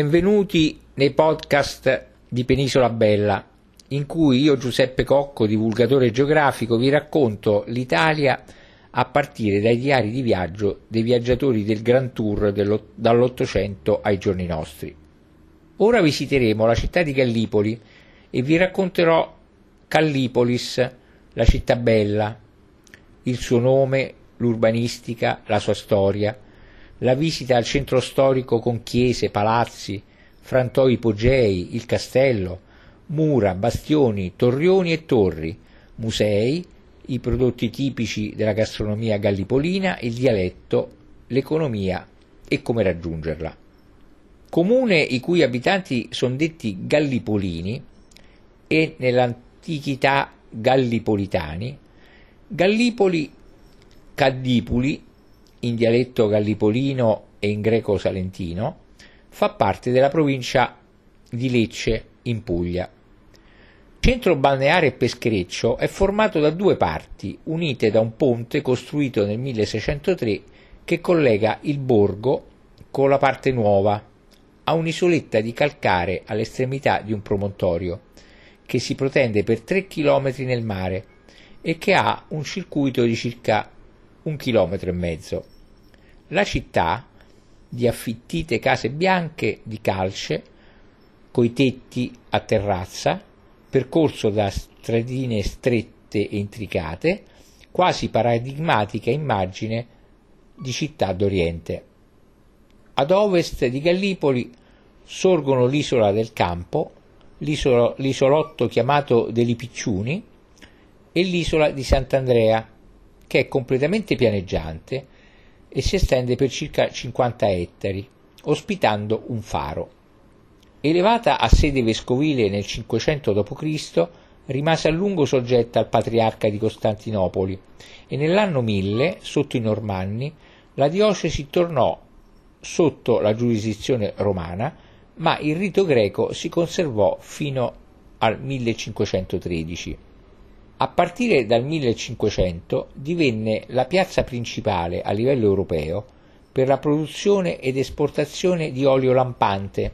Benvenuti nei podcast di Penisola Bella, in cui io Giuseppe Cocco, divulgatore geografico, vi racconto l'Italia a partire dai diari di viaggio dei viaggiatori del Grand Tour dall'Ottocento ai giorni nostri. Ora visiteremo la città di Gallipoli e vi racconterò Callipolis, la città bella, il suo nome, l'urbanistica, la sua storia, la visita al centro storico con chiese, palazzi, frantoi ipogei, il castello, mura, bastioni, torrioni e torri, musei, i prodotti tipici della gastronomia gallipolina, il dialetto, l'economia e come raggiungerla. Comune i cui abitanti sono detti gallipolini e nell'antichità gallipolitani, Gallipoli Caddipuli in dialetto gallipolino e in greco salentino, fa parte della provincia di Lecce in Puglia. Centro balneare e peschereccio è formato da due parti, unite da un ponte costruito nel 1603 che collega il borgo con la parte nuova, a un'isoletta di calcare all'estremità di un promontorio, che si protende per 3 km nel mare e che ha un circuito di circa un chilometro e mezzo. La città, di affittite case bianche di calce, coi tetti a terrazza, percorso da stradine strette e intricate, quasi paradigmatica immagine di città d'Oriente. Ad ovest di Gallipoli sorgono l'isola del Campo, l'isolotto chiamato degli Picciuni e l'isola di Sant'Andrea, che è completamente pianeggiante e si estende per circa 50 ettari, ospitando un faro. Elevata a sede vescovile nel 500 d.C., rimase a lungo soggetta al patriarca di Costantinopoli e nell'anno 1000, sotto i Normanni, la diocesi tornò sotto la giurisdizione romana, ma il rito greco si conservò fino al 1513. A partire dal 1500 divenne la piazza principale a livello europeo per la produzione ed esportazione di olio lampante,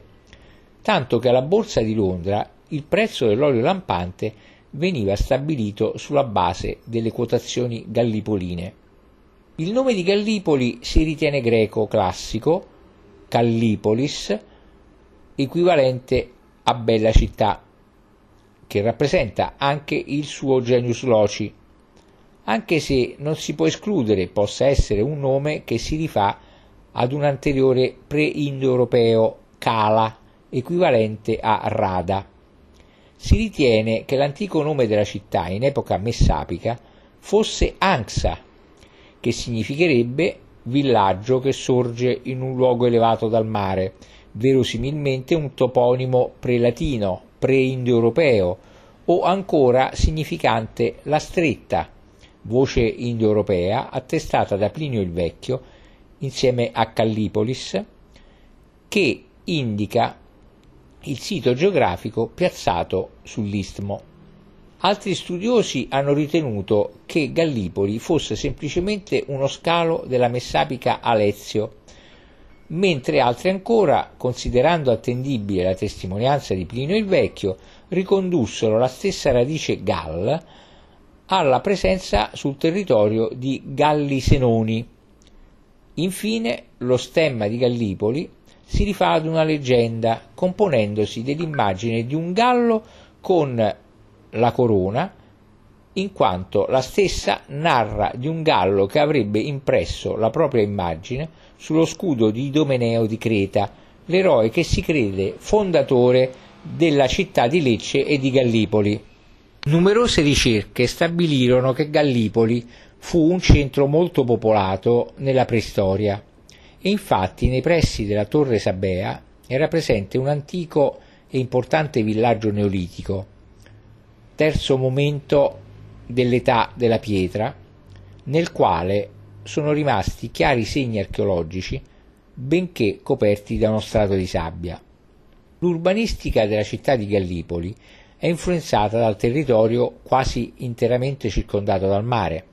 tanto che alla Borsa di Londra il prezzo dell'olio lampante veniva stabilito sulla base delle quotazioni gallipoline. Il nome di Gallipoli si ritiene greco classico, Callipolis, equivalente a bella città che rappresenta anche il suo genius loci, anche se non si può escludere possa essere un nome che si rifà ad un anteriore pre-indoeuropeo Kala, equivalente a Rada. Si ritiene che l'antico nome della città in epoca messapica fosse Anxa, che significherebbe villaggio che sorge in un luogo elevato dal mare, verosimilmente un toponimo prelatino, pre-indoeuropeo o ancora significante la stretta, voce indoeuropea attestata da Plinio il Vecchio insieme a Callipolis, che indica il sito geografico piazzato sull'istmo. Altri studiosi hanno ritenuto che Gallipoli fosse semplicemente uno scalo della messapica Alezio, mentre altri ancora, considerando attendibile la testimonianza di Plinio il Vecchio, ricondussero la stessa radice Gall alla presenza sul territorio di Galli Senoni. Infine, lo stemma di Gallipoli si rifà ad una leggenda componendosi dell'immagine di un gallo con la corona, in quanto la stessa narra di un gallo che avrebbe impresso la propria immagine sullo scudo di Idomeneo di Creta, l'eroe che si crede fondatore della città di Lecce e di Gallipoli. Numerose ricerche stabilirono che Gallipoli fu un centro molto popolato nella preistoria e infatti nei pressi della torre Sabea era presente un antico e importante villaggio neolitico, terzo momento dell'età della pietra, nel quale sono rimasti chiari segni archeologici, benché coperti da uno strato di sabbia. L'urbanistica della città di Gallipoli è influenzata dal territorio quasi interamente circondato dal mare.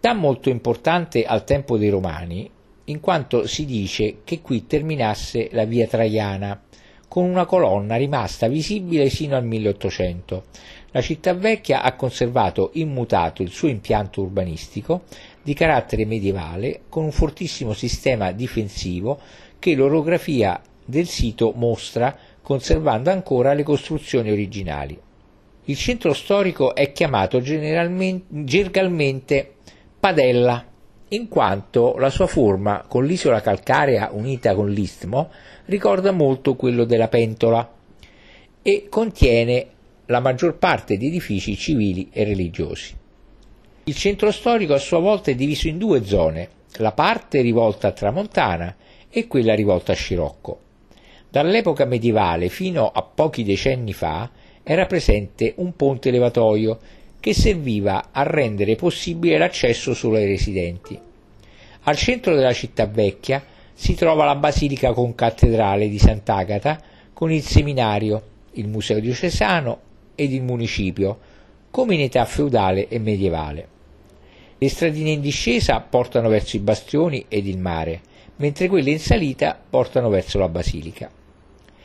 Da molto importante al tempo dei Romani in quanto si dice che qui terminasse la via Traiana, con una colonna rimasta visibile sino al 1800. La città vecchia ha conservato immutato il suo impianto urbanistico di carattere medievale con un fortissimo sistema difensivo che l'orografia del sito mostra conservando ancora le costruzioni originali. Il centro storico è chiamato gergalmente Padella, in quanto la sua forma con l'isola calcarea unita con l'istmo ricorda molto quello della pentola e contiene la maggior parte di edifici civili e religiosi. Il centro storico a sua volta è diviso in due zone, la parte rivolta a Tramontana e quella rivolta a Scirocco. Dall'epoca medievale fino a pochi decenni fa era presente un ponte levatoio che serviva a rendere possibile l'accesso solo ai residenti. Al centro della città vecchia si trova la basilica concattedrale di Sant'Agata con il seminario, il museo diocesano ed il municipio, come in età feudale e medievale. Le stradine in discesa portano verso i bastioni ed il mare, mentre quelle in salita portano verso la basilica.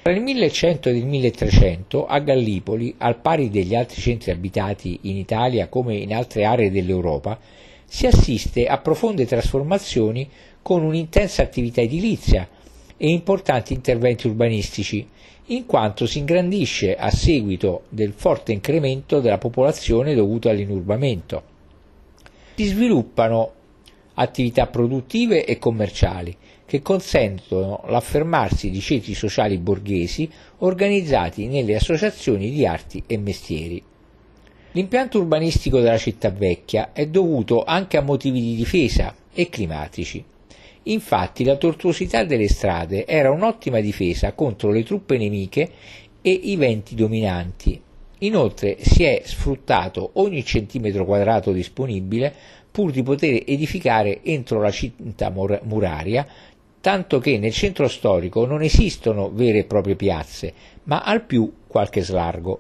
Tra il 1100 ed il 1300 a Gallipoli, al pari degli altri centri abitati in Italia come in altre aree dell'Europa, si assiste a profonde trasformazioni con un'intensa attività edilizia e importanti interventi urbanistici, in quanto si ingrandisce a seguito del forte incremento della popolazione dovuto all'inurbamento. Si sviluppano attività produttive e commerciali che consentono l'affermarsi di ceti sociali borghesi organizzati nelle associazioni di arti e mestieri. L'impianto urbanistico della città vecchia è dovuto anche a motivi di difesa e climatici. Infatti la tortuosità delle strade era un'ottima difesa contro le truppe nemiche e i venti dominanti. Inoltre si è sfruttato ogni centimetro quadrato disponibile pur di poter edificare entro la cinta muraria tanto che nel centro storico non esistono vere e proprie piazze, ma al più qualche slargo.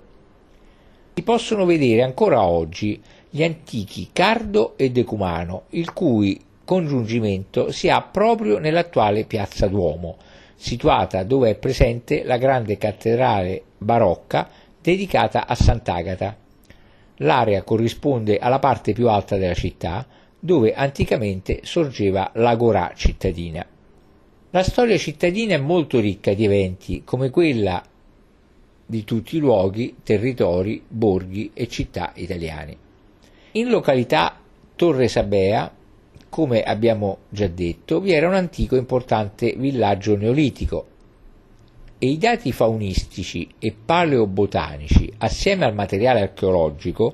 Si possono vedere ancora oggi gli antichi Cardo e Decumano, il cui congiungimento si ha proprio nell'attuale piazza Duomo, situata dove è presente la grande cattedrale barocca dedicata a Sant'Agata. L'area corrisponde alla parte più alta della città, dove anticamente sorgeva l'agorà cittadina. La storia cittadina è molto ricca di eventi come quella di tutti i luoghi, territori, borghi e città italiani. In località Torre Sabea, come abbiamo già detto, vi era un antico e importante villaggio neolitico e i dati faunistici e paleobotanici, assieme al materiale archeologico,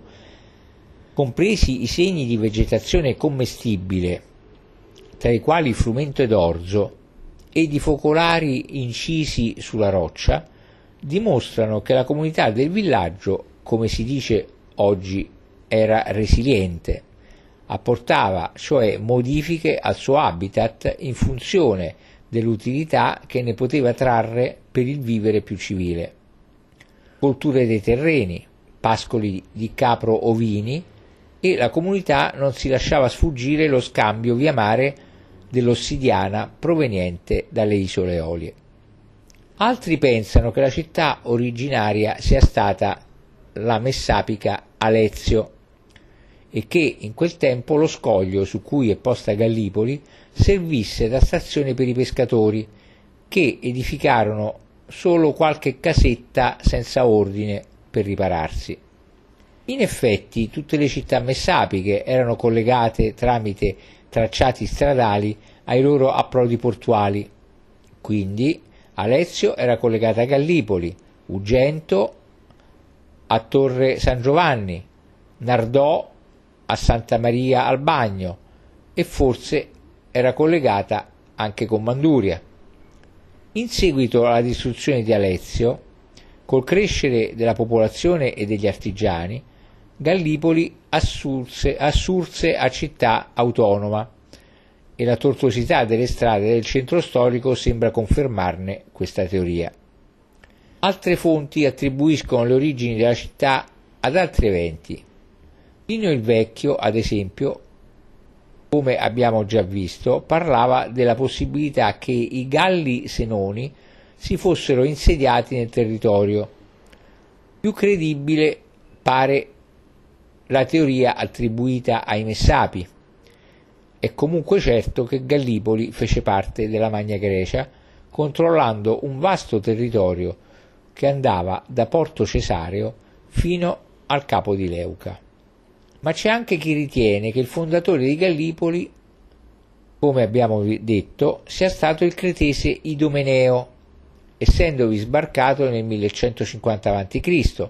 compresi i segni di vegetazione commestibile, tra i quali frumento ed orzo, e di focolari incisi sulla roccia dimostrano che la comunità del villaggio, come si dice oggi, era resiliente, apportava cioè modifiche al suo habitat in funzione dell'utilità che ne poteva trarre per il vivere più civile. Colture dei terreni, pascoli di capro ovini e la comunità non si lasciava sfuggire lo scambio via mare dell'ossidiana proveniente dalle isole Eolie. Altri pensano che la città originaria sia stata la messapica Alezio e che in quel tempo lo scoglio su cui è posta Gallipoli servisse da stazione per i pescatori che edificarono solo qualche casetta senza ordine per ripararsi. In effetti tutte le città messapiche erano collegate tramite tracciati stradali ai loro approdi portuali. Quindi Alezio era collegata a Gallipoli, Ugento a Torre San Giovanni, Nardò a Santa Maria al Bagno e forse era collegata anche con Manduria. In seguito alla distruzione di Alezio, col crescere della popolazione e degli artigiani, Gallipoli assurse, assurse a città autonoma e la tortuosità delle strade del centro storico sembra confermarne questa teoria. Altre fonti attribuiscono le origini della città ad altri eventi. Plinio il Vecchio, ad esempio, come abbiamo già visto, parlava della possibilità che i Galli Senoni si fossero insediati nel territorio. Più credibile pare la teoria attribuita ai Messapi. È comunque certo che Gallipoli fece parte della Magna Grecia, controllando un vasto territorio che andava da Porto Cesareo fino al capo di Leuca ma c'è anche chi ritiene che il fondatore di Gallipoli, come abbiamo detto, sia stato il cretese Idomeneo, essendovi sbarcato nel 1150 a.C.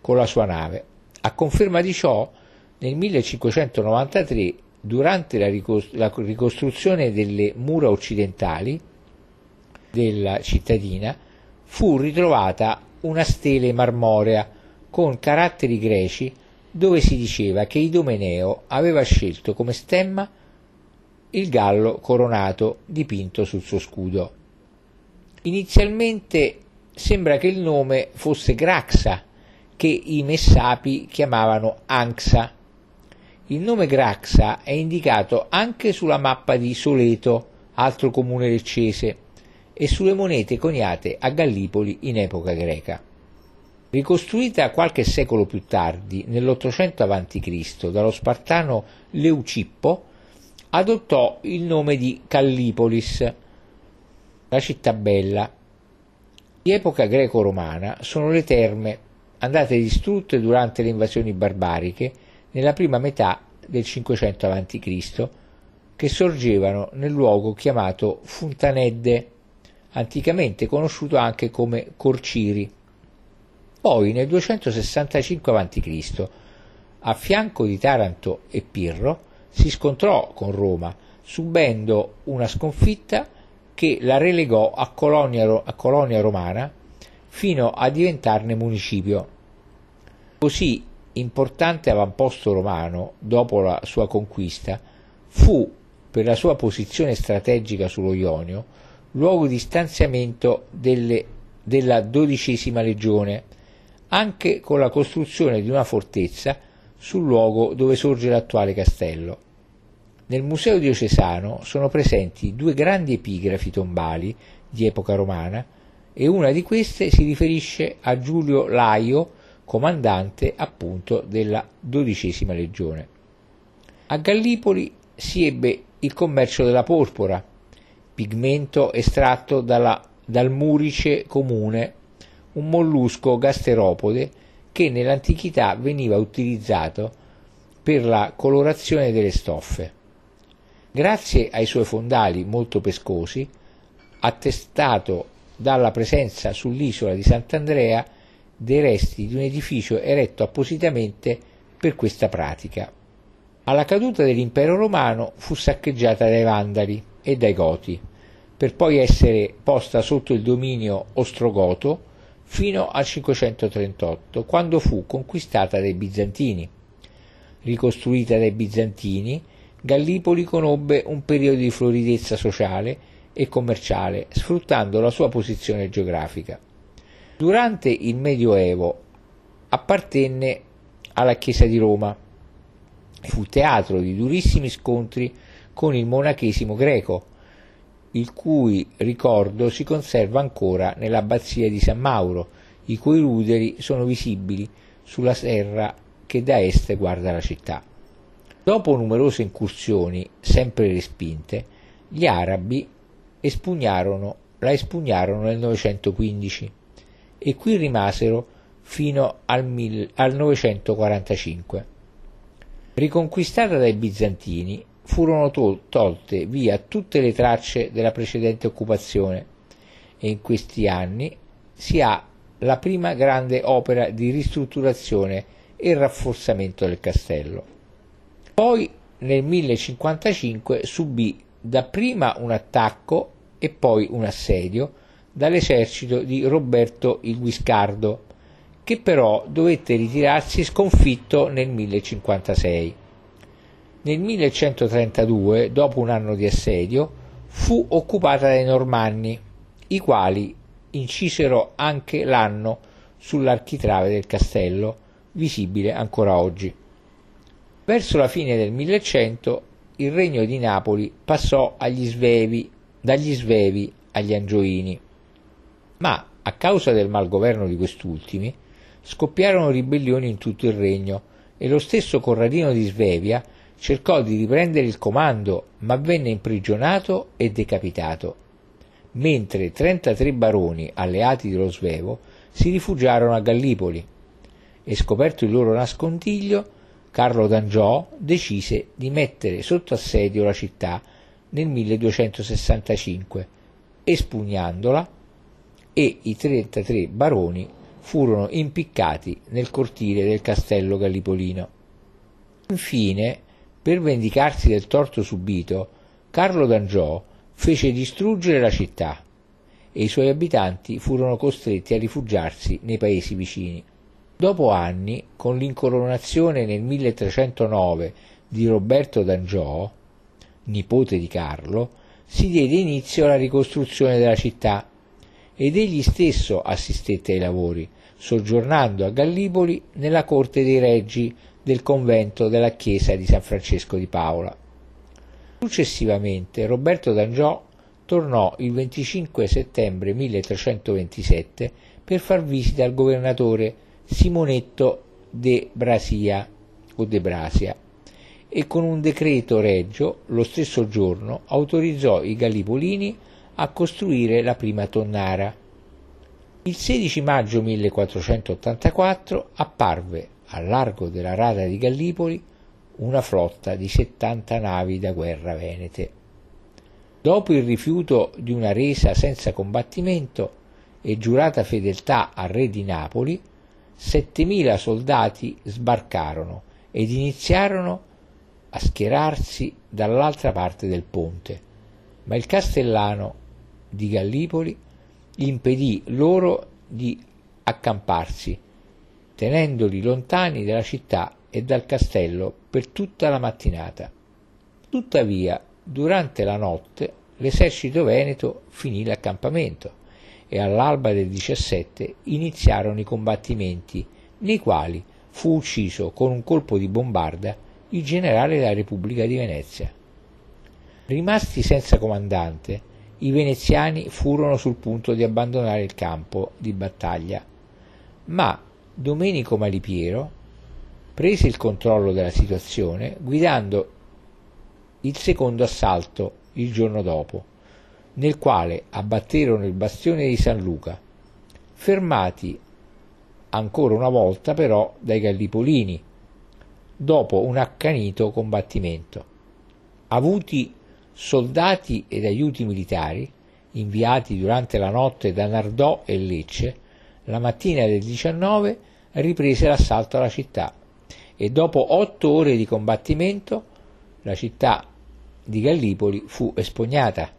con la sua nave. A conferma di ciò, nel 1593, durante la, ricostruzione delle mura occidentali della cittadina, fu ritrovata una stele marmorea con caratteri greci dove si diceva che Idomeneo aveva scelto come stemma il gallo coronato dipinto sul suo scudo. Inizialmente sembra che il nome fosse Graxa, che i Messapi chiamavano Anxa. Il nome Graxa è indicato anche sulla mappa di Soleto, altro comune leccese, e sulle monete coniate a Gallipoli in epoca greca. Ricostruita qualche secolo più tardi, nell'800 a.C., dallo spartano Leucippo, adottò il nome di Callipolis, la città bella. Di epoca greco-romana sono le terme andate distrutte durante le invasioni barbariche nella prima metà del 500 a.C., che sorgevano nel luogo chiamato Funtanedde, anticamente conosciuto anche come Corciri. Poi nel 265 a.C., a fianco di Taranto e Pirro, si scontrò con Roma, subendo una sconfitta che la relegò a colonia, a colonia romana fino a diventarne municipio. Così importante avamposto romano, dopo la sua conquista, fu, per la sua posizione strategica sullo Ionio, luogo di stanziamento delle, della dodicesima legione, anche con la costruzione di una fortezza sul luogo dove sorge l'attuale castello. Nel Museo diocesano sono presenti due grandi epigrafi tombali di epoca romana e una di queste si riferisce a Giulio Laio, comandante appunto della dodicesima legione. A Gallipoli si ebbe il commercio della porpora, pigmento estratto dalla, dal murice comune un mollusco gasteropode che nell'antichità veniva utilizzato per la colorazione delle stoffe. Grazie ai suoi fondali molto pescosi, attestato dalla presenza sull'isola di Sant'Andrea dei resti di un edificio eretto appositamente per questa pratica. Alla caduta dell'impero romano fu saccheggiata dai Vandali e dai Goti, per poi essere posta sotto il dominio ostrogoto fino al 538, quando fu conquistata dai bizantini. Ricostruita dai bizantini, Gallipoli conobbe un periodo di floridezza sociale e commerciale, sfruttando la sua posizione geografica. Durante il Medioevo appartenne alla Chiesa di Roma. Fu teatro di durissimi scontri con il monachesimo greco, il cui ricordo si conserva ancora nell'abbazia di San Mauro, i cui ruderi sono visibili sulla serra che da est guarda la città. Dopo numerose incursioni, sempre respinte, gli arabi espugnarono, la espugnarono nel 915 e qui rimasero fino al, mil, al 945. Riconquistata dai bizantini, furono tolte via tutte le tracce della precedente occupazione e in questi anni si ha la prima grande opera di ristrutturazione e rafforzamento del castello. Poi nel 1055 subì dapprima un attacco e poi un assedio dall'esercito di Roberto il Guiscardo, che però dovette ritirarsi sconfitto nel 1056. Nel 1132, dopo un anno di assedio, fu occupata dai Normanni, i quali incisero anche l'anno sull'architrave del castello, visibile ancora oggi. Verso la fine del 1100 il regno di Napoli passò Svevi, dagli Svevi agli Angioini. Ma a causa del malgoverno di quest'ultimi scoppiarono ribellioni in tutto il regno e lo stesso Corradino di Svevia cercò di riprendere il comando ma venne imprigionato e decapitato, mentre 33 baroni alleati dello Svevo si rifugiarono a Gallipoli e scoperto il loro nascondiglio Carlo d'Angiò decise di mettere sotto assedio la città nel 1265, espugnandola e i 33 baroni furono impiccati nel cortile del castello gallipolino. Infine, per vendicarsi del torto subito, Carlo d'Angiò fece distruggere la città e i suoi abitanti furono costretti a rifugiarsi nei paesi vicini. Dopo anni, con l'incoronazione nel 1309 di Roberto d'Angiò, nipote di Carlo, si diede inizio alla ricostruzione della città ed egli stesso assistette ai lavori, soggiornando a Gallipoli nella corte dei reggi del convento della chiesa di San Francesco di Paola. Successivamente Roberto d'Angiò tornò il 25 settembre 1327 per far visita al governatore Simonetto de Brasia o de Brasia e con un decreto regio lo stesso giorno autorizzò i Gallipolini a costruire la prima tonnara. Il 16 maggio 1484 apparve al largo della rada di Gallipoli una flotta di 70 navi da guerra venete. Dopo il rifiuto di una resa senza combattimento e giurata fedeltà al re di Napoli, 7.000 soldati sbarcarono ed iniziarono a schierarsi dall'altra parte del ponte, ma il castellano di Gallipoli impedì loro di accamparsi, tenendoli lontani dalla città e dal castello per tutta la mattinata. Tuttavia, durante la notte, l'esercito veneto finì l'accampamento e all'alba del 17 iniziarono i combattimenti, nei quali fu ucciso con un colpo di bombarda il generale della Repubblica di Venezia. Rimasti senza comandante, i veneziani furono sul punto di abbandonare il campo di battaglia, ma Domenico Malipiero prese il controllo della situazione guidando il secondo assalto il giorno dopo nel quale abbatterono il bastione di San Luca, fermati ancora una volta però dai Gallipolini, dopo un accanito combattimento. Avuti soldati ed aiuti militari, inviati durante la notte da Nardò e Lecce, la mattina del 19 riprese l'assalto alla città e dopo otto ore di combattimento la città di Gallipoli fu espugnata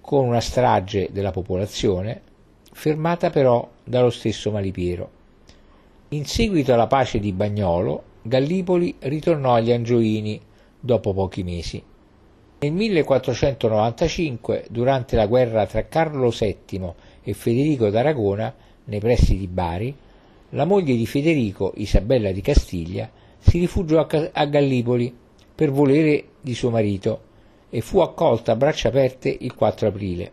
con una strage della popolazione, fermata però dallo stesso Malipiero. In seguito alla pace di Bagnolo, Gallipoli ritornò agli Angioini dopo pochi mesi. Nel 1495, durante la guerra tra Carlo VII e Federico d'Aragona, nei pressi di Bari, la moglie di Federico, Isabella di Castiglia, si rifugiò a Gallipoli per volere di suo marito e fu accolta a braccia aperte il 4 aprile.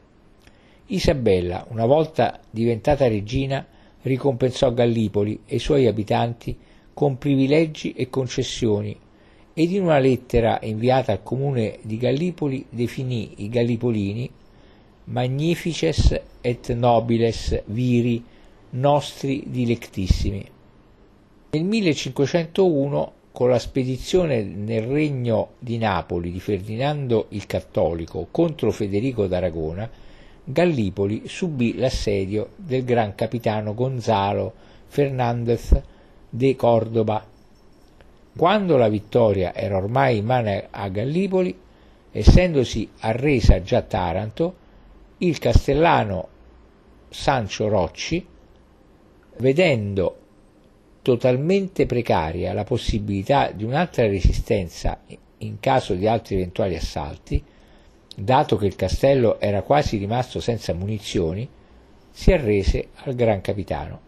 Isabella, una volta diventata regina, ricompensò Gallipoli e i suoi abitanti con privilegi e concessioni ed in una lettera inviata al comune di Gallipoli definì i Gallipolini magnifices et nobiles viri nostri dilectissimi. Nel 1501 con la spedizione nel regno di Napoli di Ferdinando il Cattolico contro Federico d'Aragona, Gallipoli subì l'assedio del gran capitano Gonzalo Fernández de Córdoba. Quando la vittoria era ormai in mano a Gallipoli, essendosi arresa già Taranto, il castellano Sancio Rocci, vedendo totalmente precaria la possibilità di un'altra resistenza in caso di altri eventuali assalti, dato che il castello era quasi rimasto senza munizioni, si arrese al gran capitano.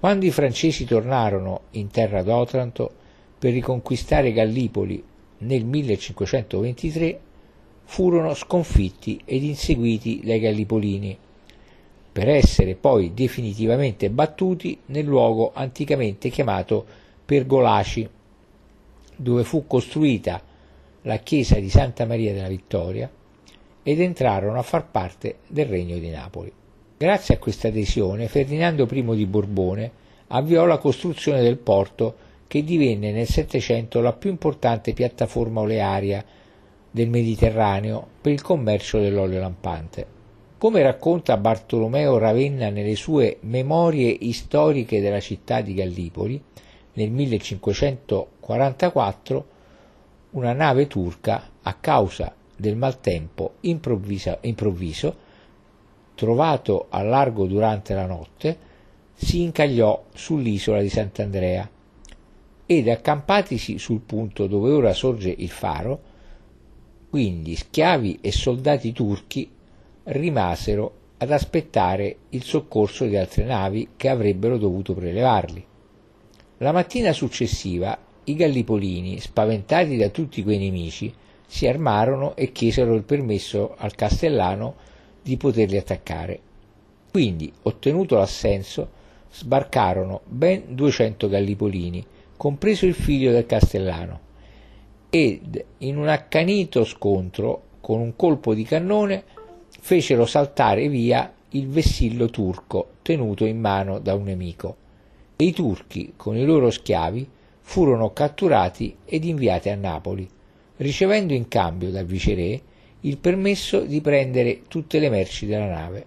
Quando i francesi tornarono in terra d'Otranto per riconquistare Gallipoli nel 1523 furono sconfitti ed inseguiti dai Gallipolini, per essere poi definitivamente battuti nel luogo anticamente chiamato Pergolaci, dove fu costruita la chiesa di Santa Maria della Vittoria ed entrarono a far parte del Regno di Napoli. Grazie a questa adesione Ferdinando I di Borbone avviò la costruzione del porto che divenne nel Settecento la più importante piattaforma olearia del Mediterraneo per il commercio dell'olio lampante. Come racconta Bartolomeo Ravenna nelle sue Memorie storiche della città di Gallipoli, nel 1544 una nave turca, a causa del maltempo improvviso, trovato a largo durante la notte, si incagliò sull'isola di Sant'Andrea ed accampatisi sul punto dove ora sorge il faro, quindi schiavi e soldati turchi rimasero ad aspettare il soccorso di altre navi che avrebbero dovuto prelevarli. La mattina successiva i Gallipolini, spaventati da tutti quei nemici, si armarono e chiesero il permesso al castellano di poterli attaccare. Quindi, ottenuto l'assenso, sbarcarono ben 200 Gallipolini, compreso il figlio del castellano, ed in un accanito scontro con un colpo di cannone fecero saltare via il vessillo turco tenuto in mano da un nemico e i turchi con i loro schiavi furono catturati ed inviati a Napoli, ricevendo in cambio dal viceré il permesso di prendere tutte le merci della nave.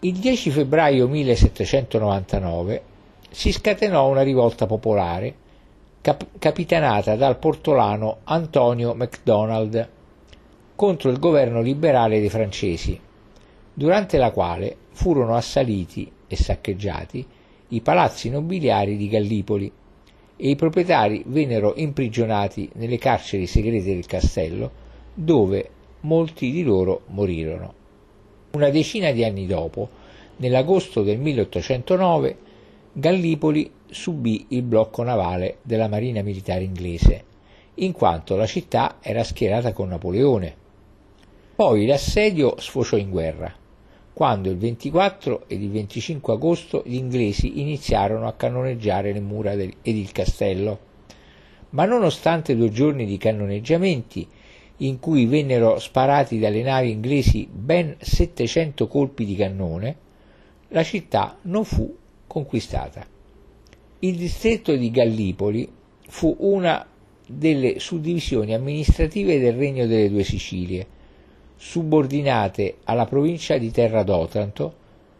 Il 10 febbraio 1799 si scatenò una rivolta popolare cap- capitanata dal portolano Antonio MacDonald contro il governo liberale dei francesi, durante la quale furono assaliti e saccheggiati i palazzi nobiliari di Gallipoli e i proprietari vennero imprigionati nelle carceri segrete del castello, dove molti di loro morirono. Una decina di anni dopo, nell'agosto del 1809, Gallipoli subì il blocco navale della marina militare inglese, in quanto la città era schierata con Napoleone. Poi l'assedio sfociò in guerra, quando il 24 ed il 25 agosto gli inglesi iniziarono a cannoneggiare le mura del, ed il castello. Ma nonostante due giorni di cannoneggiamenti, in cui vennero sparati dalle navi inglesi ben 700 colpi di cannone, la città non fu conquistata. Il distretto di Gallipoli fu una delle suddivisioni amministrative del Regno delle Due Sicilie, subordinate alla provincia di Terra d'Otranto,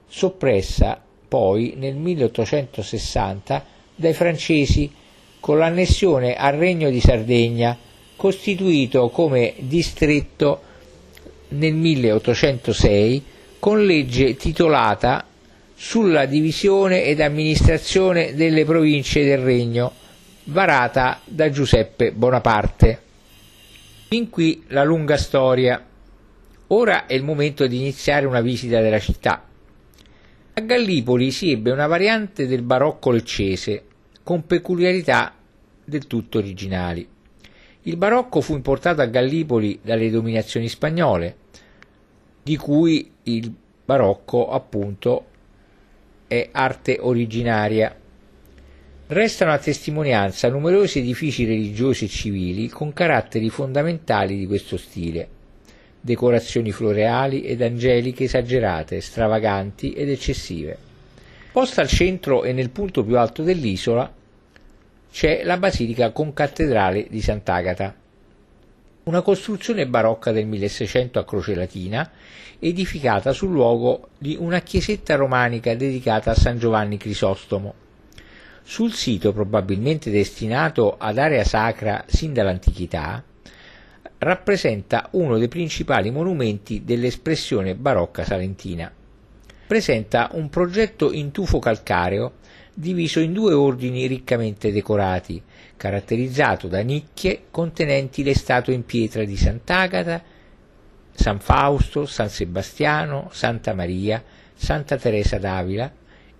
soppressa poi nel 1860 dai francesi con l'annessione al Regno di Sardegna, costituito come distretto nel 1806 con legge titolata sulla divisione ed amministrazione delle province del Regno, varata da Giuseppe Bonaparte. Fin qui la lunga storia. Ora è il momento di iniziare una visita della città. A Gallipoli si ebbe una variante del barocco leccese, con peculiarità del tutto originali. Il barocco fu importato a Gallipoli dalle dominazioni spagnole, di cui il barocco appunto è arte originaria. Restano a testimonianza numerosi edifici religiosi e civili con caratteri fondamentali di questo stile, decorazioni floreali ed angeliche esagerate, stravaganti ed eccessive. Posta al centro e nel punto più alto dell'isola c'è la basilica concattedrale di Sant'Agata, una costruzione barocca del 1600 a croce latina, edificata sul luogo di una chiesetta romanica dedicata a San Giovanni Crisostomo. Sul sito, probabilmente destinato ad area sacra sin dall'antichità, rappresenta uno dei principali monumenti dell'espressione barocca salentina. Presenta un progetto in tufo calcareo diviso in due ordini riccamente decorati, caratterizzato da nicchie contenenti le statue in pietra di Sant'Agata, San Fausto, San Sebastiano, Santa Maria, Santa Teresa d'Avila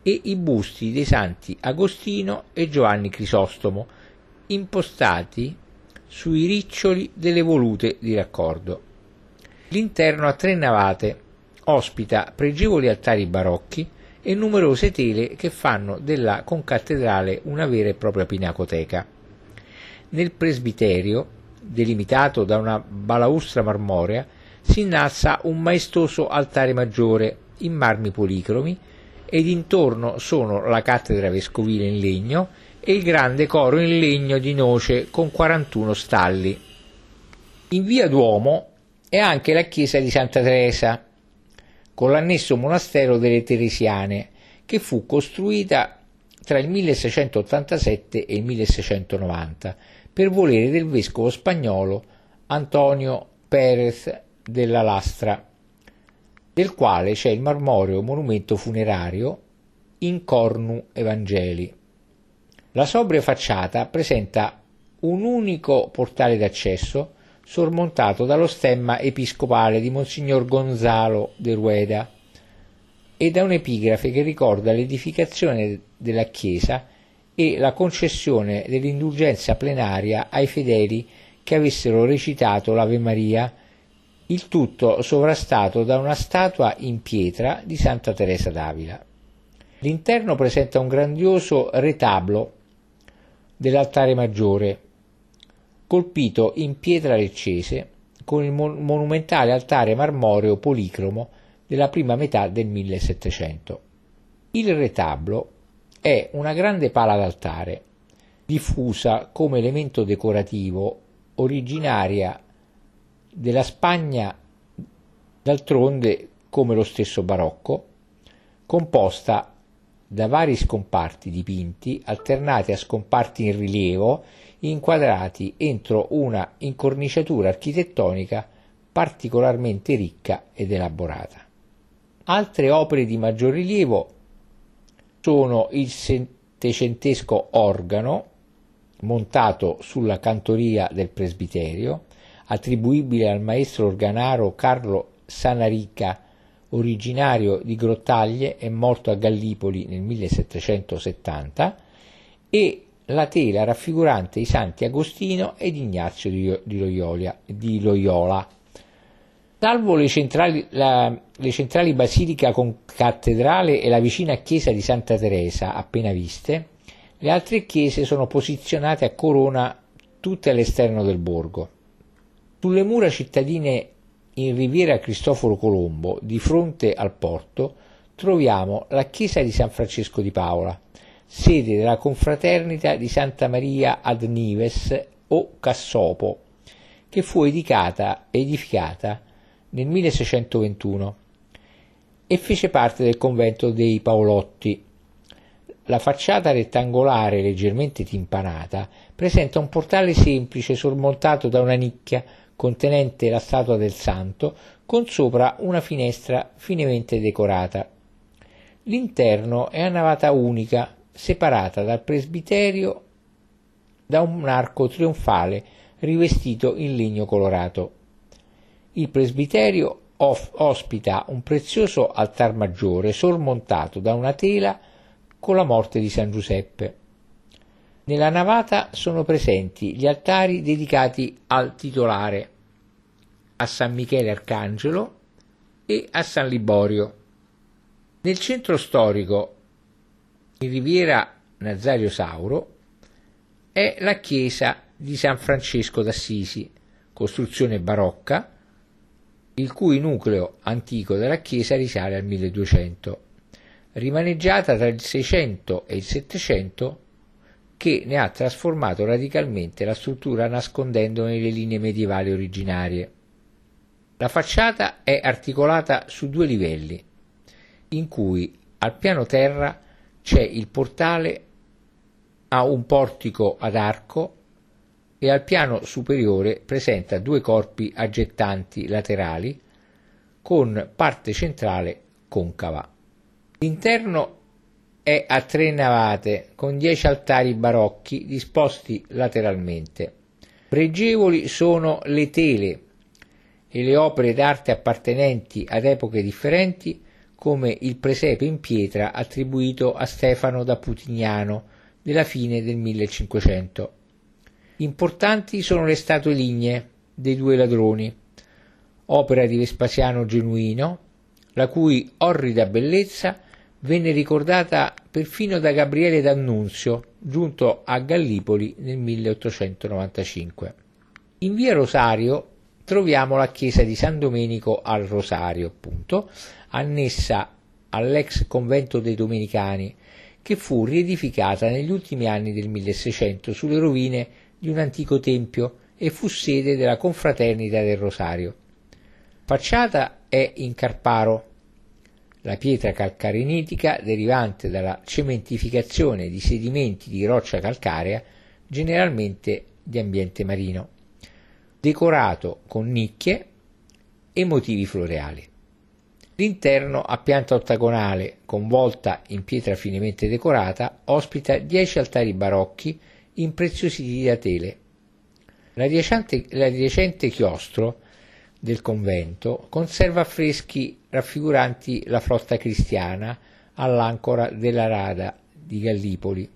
e i busti dei santi Agostino e Giovanni Crisostomo, impostati sui riccioli delle volute di raccordo. L'interno a tre navate ospita pregevoli altari barocchi e numerose tele che fanno della concattedrale una vera e propria pinacoteca. Nel presbiterio, delimitato da una balaustra marmorea, si innalza un maestoso altare maggiore in marmi policromi ed intorno sono la cattedra vescovile in legno e il grande coro in legno di noce con 41 stalli. In via Duomo è anche la chiesa di Santa Teresa, con l'annesso monastero delle Teresiane, che fu costruita tra il 1687 e il 1690 per volere del vescovo spagnolo Antonio Pérez della Lastra, del quale c'è il marmoreo monumento funerario in cornu Evangeli. La sobria facciata presenta un unico portale d'accesso sormontato dallo stemma episcopale di Monsignor Gonzalo de Rueda e da un'epigrafe che ricorda l'edificazione della chiesa e la concessione dell'indulgenza plenaria ai fedeli che avessero recitato l'Ave Maria, il tutto sovrastato da una statua in pietra di Santa Teresa d'Avila. L'interno presenta un grandioso retablo dell'altare maggiore, colpito in pietra leccese con il monumentale altare marmoreo policromo della prima metà del 1700. Il retablo è una grande pala d'altare, diffusa come elemento decorativo originaria della Spagna, d'altronde come lo stesso barocco, composta da vari scomparti dipinti alternati a scomparti in rilievo inquadrati entro una incorniciatura architettonica particolarmente ricca ed elaborata. Altre opere di maggior rilievo sono il settecentesco organo montato sulla cantoria del presbiterio, attribuibile al maestro organaro Carlo Sanarica, originario di Grottaglie e morto a Gallipoli nel 1770, e la tela raffigurante i santi Agostino ed Ignazio di, Loyola. Di Loyola. Salvo le centrali, la, le centrali basilica con cattedrale e la vicina chiesa di Santa Teresa, appena viste, le altre chiese sono posizionate a corona tutte all'esterno del borgo. Sulle mura cittadine in riviera Cristoforo Colombo, di fronte al porto, troviamo la chiesa di San Francesco di Paola, sede della confraternita di Santa Maria ad Nives o Cassopo, che fu edificata, edificata nel 1621 e fece parte del convento dei Paolotti. La facciata rettangolare leggermente timpanata presenta un portale semplice sormontato da una nicchia contenente la statua del santo con sopra una finestra finemente decorata. L'interno è a navata unica separata dal presbiterio da un arco trionfale rivestito in legno colorato. Il presbiterio ospita un prezioso altar maggiore sormontato da una tela con la morte di San Giuseppe. Nella navata sono presenti gli altari dedicati al titolare, a San Michele Arcangelo e a San Liborio. Nel centro storico in riviera Nazario Sauro è la chiesa di San Francesco d'Assisi, costruzione barocca, il cui nucleo antico della chiesa risale al 1200, rimaneggiata tra il 600 e il 700 che ne ha trasformato radicalmente la struttura nascondendone le linee medievali originarie. La facciata è articolata su due livelli, in cui al piano terra c'è il portale ha un portico ad arco e al piano superiore presenta due corpi aggettanti laterali con parte centrale concava. L'interno è a tre navate con dieci altari barocchi disposti lateralmente. Pregevoli sono le tele e le opere d'arte appartenenti ad epoche differenti come il presepe in pietra attribuito a Stefano da Putignano della fine del 1500. Importanti sono le statue lignee dei due ladroni, opera di Vespasiano Genuino, la cui orrida bellezza venne ricordata perfino da Gabriele D'Annunzio, giunto a Gallipoli nel 1895. In via Rosario troviamo la chiesa di San Domenico al Rosario, appunto, annessa all'ex convento dei Domenicani, che fu riedificata negli ultimi anni del 1600 sulle rovine di un antico tempio e fu sede della confraternita del Rosario. Facciata è in Carparo, la pietra calcarenitica derivante dalla cementificazione di sedimenti di roccia calcarea, generalmente di ambiente marino, decorato con nicchie e motivi floreali. L'interno a pianta ottagonale, con volta in pietra finemente decorata, ospita dieci altari barocchi impreziositi da tele. L'adiacente chiostro del convento conserva affreschi raffiguranti la flotta cristiana all'ancora della rada di Gallipoli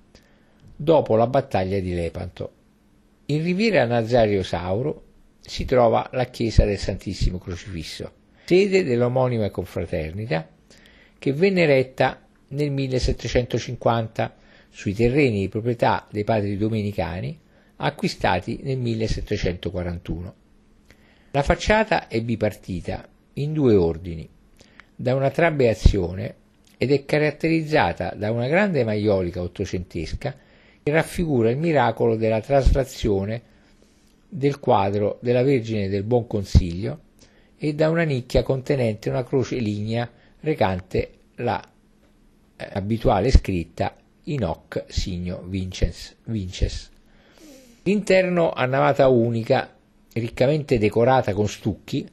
dopo la battaglia di Lepanto. In riviera Nazario Sauro si trova la chiesa del Santissimo Crocifisso, sede dell'omonima confraternita che venne eretta nel 1750 sui terreni di proprietà dei padri domenicani acquistati nel 1741. La facciata è bipartita in due ordini, da una trabeazione ed è caratterizzata da una grande maiolica ottocentesca che raffigura il miracolo della traslazione del quadro della Vergine del Buon Consiglio e da una nicchia contenente una croce lignea recante la eh, abituale scritta in hoc signo vinces. vinces. L'interno a navata unica riccamente decorata con stucchi,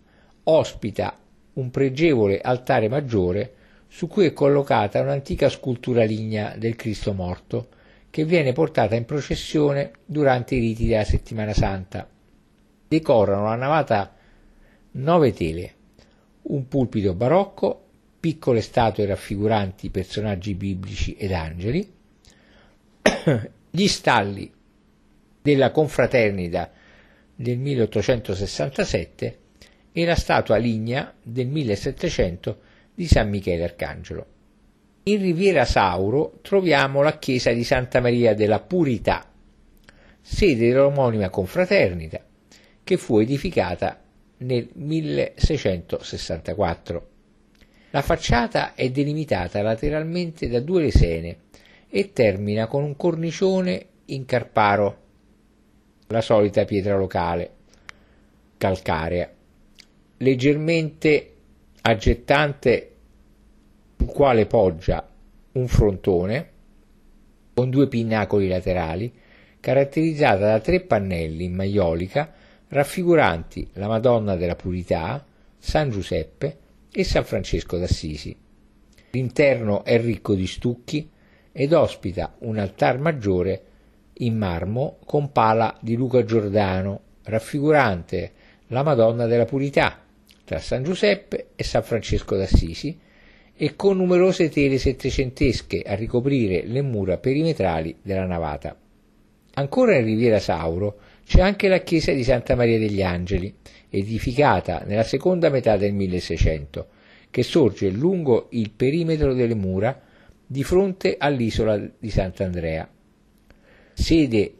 ospita un pregevole altare maggiore su cui è collocata un'antica scultura lignea del Cristo morto che viene portata in processione durante i riti della settimana santa. Decorano la navata nove tele, un pulpito barocco, piccole statue raffiguranti personaggi biblici ed angeli, gli stalli della confraternita del 1867 e la statua lignea del 1700 di San Michele Arcangelo. In Riviera Sauro troviamo la chiesa di Santa Maria della Purità, sede dell'omonima confraternita, che fu edificata nel 1664. La facciata è delimitata lateralmente da due lesene e termina con un cornicione in carparo la solita pietra locale, calcarea, leggermente aggettante sul quale poggia un frontone con due pinnacoli laterali, caratterizzata da tre pannelli in maiolica raffiguranti la Madonna della Purità, San Giuseppe e San Francesco d'Assisi. L'interno è ricco di stucchi ed ospita un altar maggiore in marmo con pala di Luca Giordano, raffigurante la Madonna della Purità tra San Giuseppe e San Francesco d'Assisi e con numerose tele settecentesche a ricoprire le mura perimetrali della navata. Ancora in Riviera Sauro c'è anche la chiesa di Santa Maria degli Angeli, edificata nella seconda metà del 1600, che sorge lungo il perimetro delle mura di fronte all'isola di Sant'Andrea sede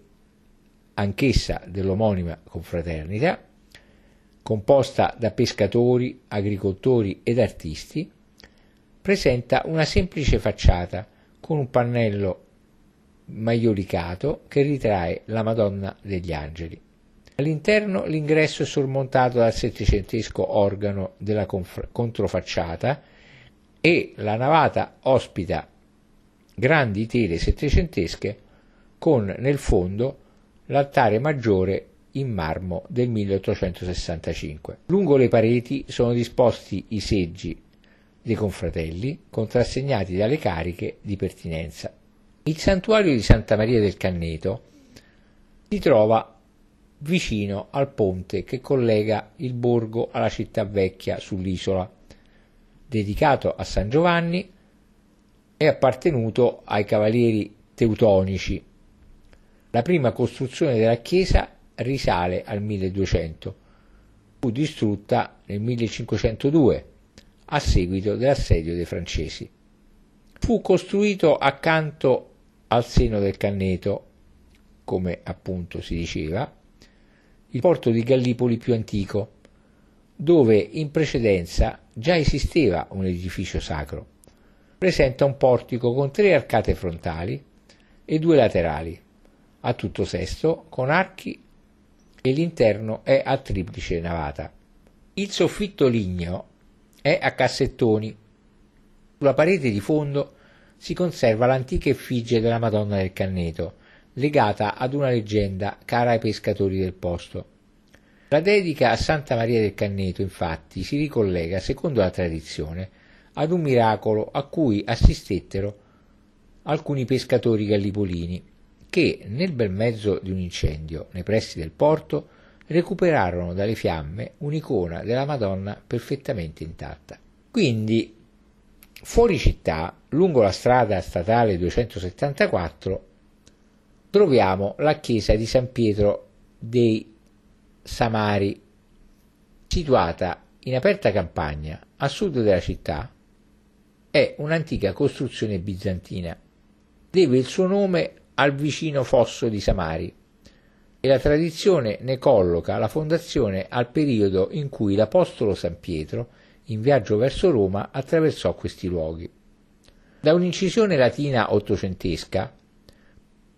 anch'essa dell'omonima confraternita, composta da pescatori, agricoltori ed artisti, presenta una semplice facciata con un pannello maiolicato che ritrae la Madonna degli Angeli. All'interno l'ingresso è sormontato dal settecentesco organo della controfacciata e la navata ospita grandi tele settecentesche con nel fondo l'altare maggiore in marmo del 1865. Lungo le pareti sono disposti i seggi dei confratelli, contrassegnati dalle cariche di pertinenza. Il santuario di Santa Maria del Canneto si trova vicino al ponte che collega il borgo alla città vecchia sull'isola. Dedicato a San Giovanni, è appartenuto ai cavalieri teutonici la prima costruzione della chiesa risale al 1200. Fu distrutta nel 1502 a seguito dell'assedio dei francesi. Fu costruito accanto al seno del Canneto, come appunto si diceva, il porto di Gallipoli più antico, dove in precedenza già esisteva un edificio sacro. Presenta un portico con tre arcate frontali e due laterali, a tutto sesto, con archi e l'interno è a triplice navata. Il soffitto ligneo è a cassettoni. Sulla parete di fondo si conserva l'antica effigie della Madonna del Canneto, legata ad una leggenda cara ai pescatori del posto. La dedica a Santa Maria del Canneto, infatti, si ricollega, secondo la tradizione, ad un miracolo a cui assistettero alcuni pescatori gallipolini che, nel bel mezzo di un incendio nei pressi del porto, recuperarono dalle fiamme un'icona della Madonna perfettamente intatta. Quindi, fuori città, lungo la strada statale 274, troviamo la chiesa di San Pietro dei Samari, situata in aperta campagna a sud della città, è un'antica costruzione bizantina. Deve il suo nome al vicino fosso di Samari e la tradizione ne colloca la fondazione al periodo in cui l'Apostolo San Pietro, in viaggio verso Roma, attraversò questi luoghi. Da un'incisione latina ottocentesca,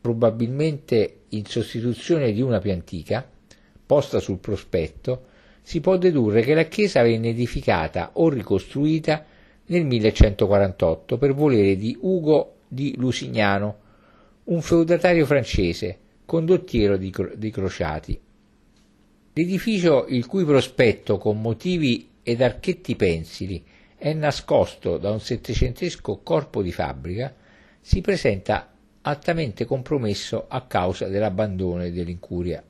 probabilmente in sostituzione di una più antica, posta sul prospetto, si può dedurre che la chiesa venne edificata o ricostruita nel 1148 per volere di Ugo di Lusignano, un feudatario francese, condottiero di, di crociati. L'edificio, il cui prospetto con motivi ed archetti pensili è nascosto da un settecentesco corpo di fabbrica, si presenta altamente compromesso a causa dell'abbandono e dell'incuria.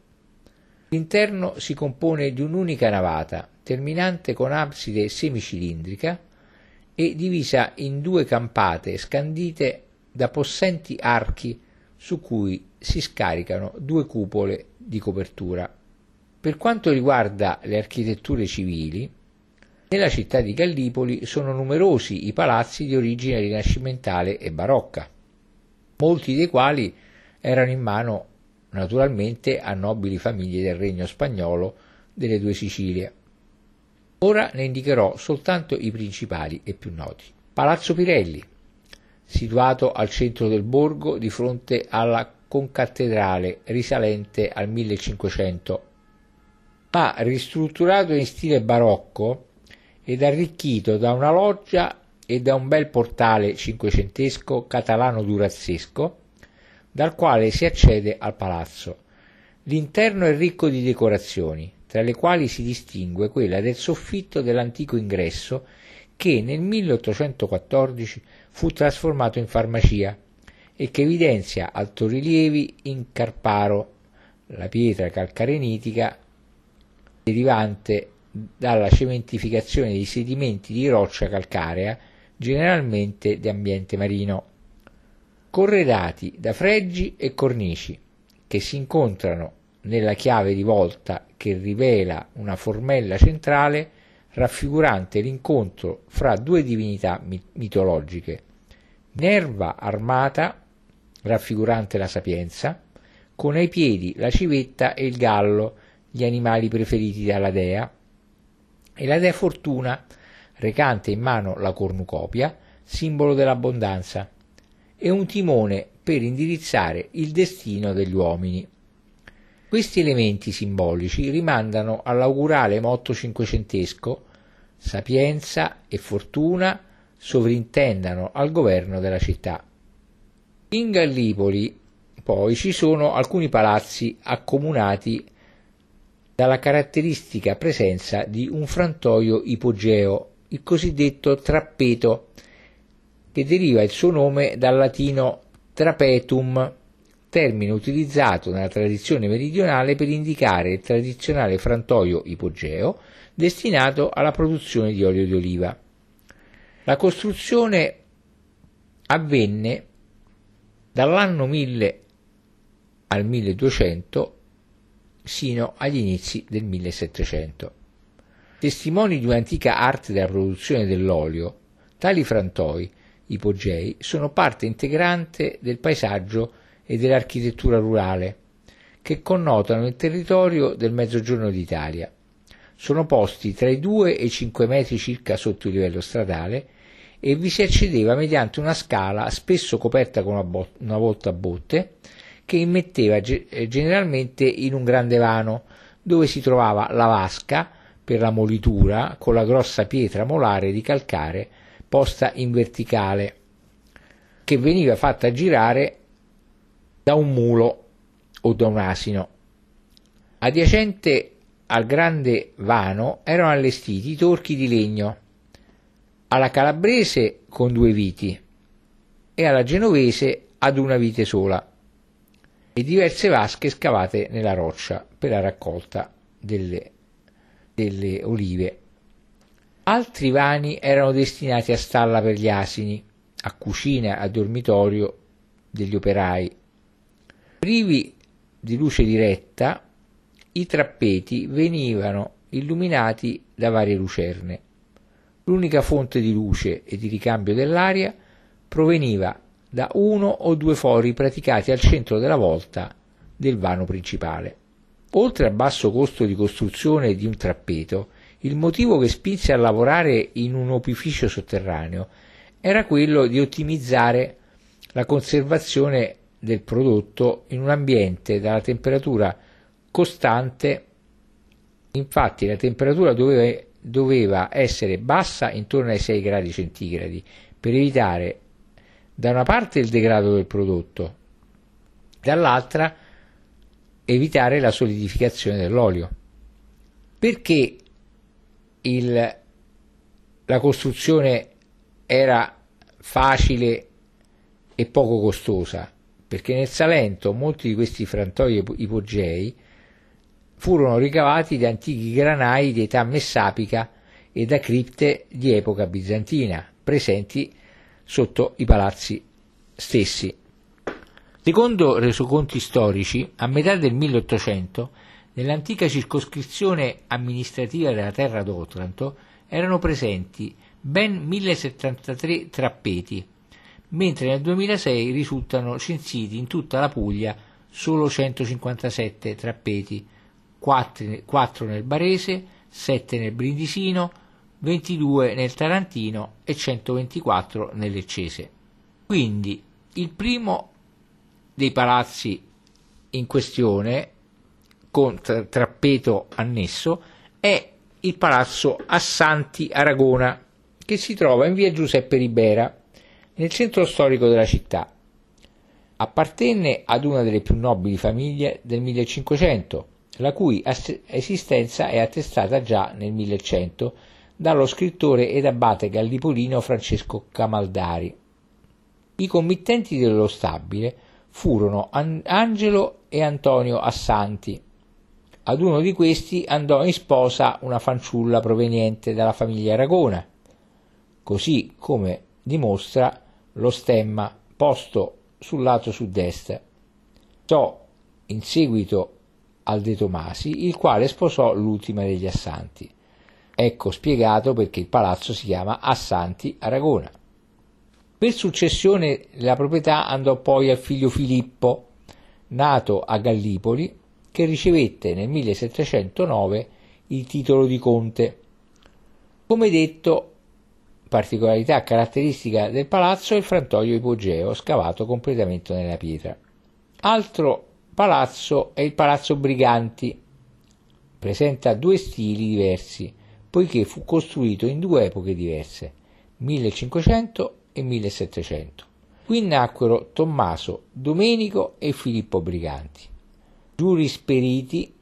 L'interno si compone di un'unica navata, terminante con abside semicilindrica e divisa in due campate scandite da possenti archi su cui si scaricano due cupole di copertura. Per quanto riguarda le architetture civili, nella città di Gallipoli sono numerosi i palazzi di origine rinascimentale e barocca molti dei quali erano in mano naturalmente a nobili famiglie del regno spagnolo delle due Sicilie. Ora ne indicherò soltanto i principali e più noti. Palazzo Pirelli, situato al centro del borgo di fronte alla concattedrale risalente al 1500, ma ristrutturato in stile barocco ed arricchito da una loggia e da un bel portale cinquecentesco catalano durazzesco dal quale si accede al palazzo. L'interno è ricco di decorazioni, tra le quali si distingue quella del soffitto dell'antico ingresso che nel 1814 fu trasformato in farmacia e che evidenzia altorilievi in carparo, la pietra calcarenitica derivante dalla cementificazione dei sedimenti di roccia calcarea generalmente di ambiente marino, corredati da freggi e cornici che si incontrano nella chiave di volta che rivela una formella centrale raffigurante l'incontro fra due divinità mitologiche, Nerva armata, raffigurante la sapienza, con ai piedi la civetta e il gallo, gli animali preferiti dalla dea, e la dea Fortuna, recante in mano la cornucopia, simbolo dell'abbondanza, e un timone per indirizzare il destino degli uomini. Questi elementi simbolici rimandano all'augurale motto cinquecentesco Sapienza e fortuna sovrintendano al governo della città. In Gallipoli poi ci sono alcuni palazzi accomunati dalla caratteristica presenza di un frantoio ipogeo il cosiddetto trappeto, che deriva il suo nome dal latino trapetum, termine utilizzato nella tradizione meridionale per indicare il tradizionale frantoio ipogeo destinato alla produzione di olio di oliva. La costruzione avvenne dall'anno 1000 al 1200 sino agli inizi del 1700. Testimoni di un'antica arte della produzione dell'olio, tali frantoi, ipogei, sono parte integrante del paesaggio e dell'architettura rurale, che connotano il territorio del Mezzogiorno d'Italia. Sono posti tra i 2 e i 5 metri circa sotto il livello stradale e vi si accedeva mediante una scala spesso coperta con una, bot- una volta a botte che immetteva ge- generalmente in un grande vano dove si trovava la vasca per la molitura con la grossa pietra molare di calcare posta in verticale che veniva fatta girare da un mulo o da un asino. Adiacente al grande vano erano allestiti i torchi di legno, alla calabrese con due viti e alla genovese ad una vite sola e diverse vasche scavate nella roccia per la raccolta delle, delle olive. Altri vani erano destinati a stalla per gli asini, a cucina, a dormitorio degli operai. Privi di luce diretta, i trappeti venivano illuminati da varie lucerne. L'unica fonte di luce e di ricambio dell'aria proveniva da uno o due fori praticati al centro della volta del vano principale. Oltre al basso costo di costruzione di un trappeto, il motivo che spinse a lavorare in un opificio sotterraneo era quello di ottimizzare la conservazione del prodotto in un ambiente dalla temperatura costante, infatti la temperatura doveva, doveva essere bassa intorno ai 6 gradi centigradi per evitare da una parte il degrado del prodotto, dall'altra evitare la solidificazione dell'olio. Perché il, la costruzione era facile e poco costosa, perché nel Salento molti di questi frantoi ipogei furono ricavati da antichi granai di età messapica e da cripte di epoca bizantina, presenti sotto i palazzi stessi. Secondo resoconti storici, a metà del 1800, nell'antica circoscrizione amministrativa della terra d'Otranto erano presenti ben 1073 trappeti, mentre nel 2006 risultano censiti in tutta la Puglia solo 157 trappeti, 4, nel Barese, 7 nel Brindisino, 22 nel Tarantino e 124 nel Leccese. Quindi il primo dei palazzi in questione, con trappeto annesso, è il palazzo Assanti Aragona, che si trova in via Giuseppe Ribera, nel centro storico della città. Appartenne ad una delle più nobili famiglie del 1500, la cui esistenza è attestata già nel 1100 dallo scrittore ed abate gallipolino Francesco Camaldari. I committenti dello stabile furono Angelo e Antonio Assanti. Ad uno di questi andò in sposa una fanciulla proveniente dalla famiglia Aragona, così come dimostra lo stemma posto sul lato sud-est. Ciò in seguito al De Tomasi, il quale sposò l'ultima degli Assanti. Ecco spiegato perché il palazzo si chiama Assanti Aragona. Per successione la proprietà andò poi al figlio Filippo, nato a Gallipoli, che ricevette nel 1709 il titolo di conte. Come detto, Particolarità caratteristica del palazzo è il frantoio ipogeo scavato completamente nella pietra. Altro palazzo è il palazzo Briganti. Presenta due stili diversi, poiché fu costruito in due epoche diverse, 1500 e 1700. Qui nacquero Tommaso, Domenico e Filippo Briganti, giurisperiti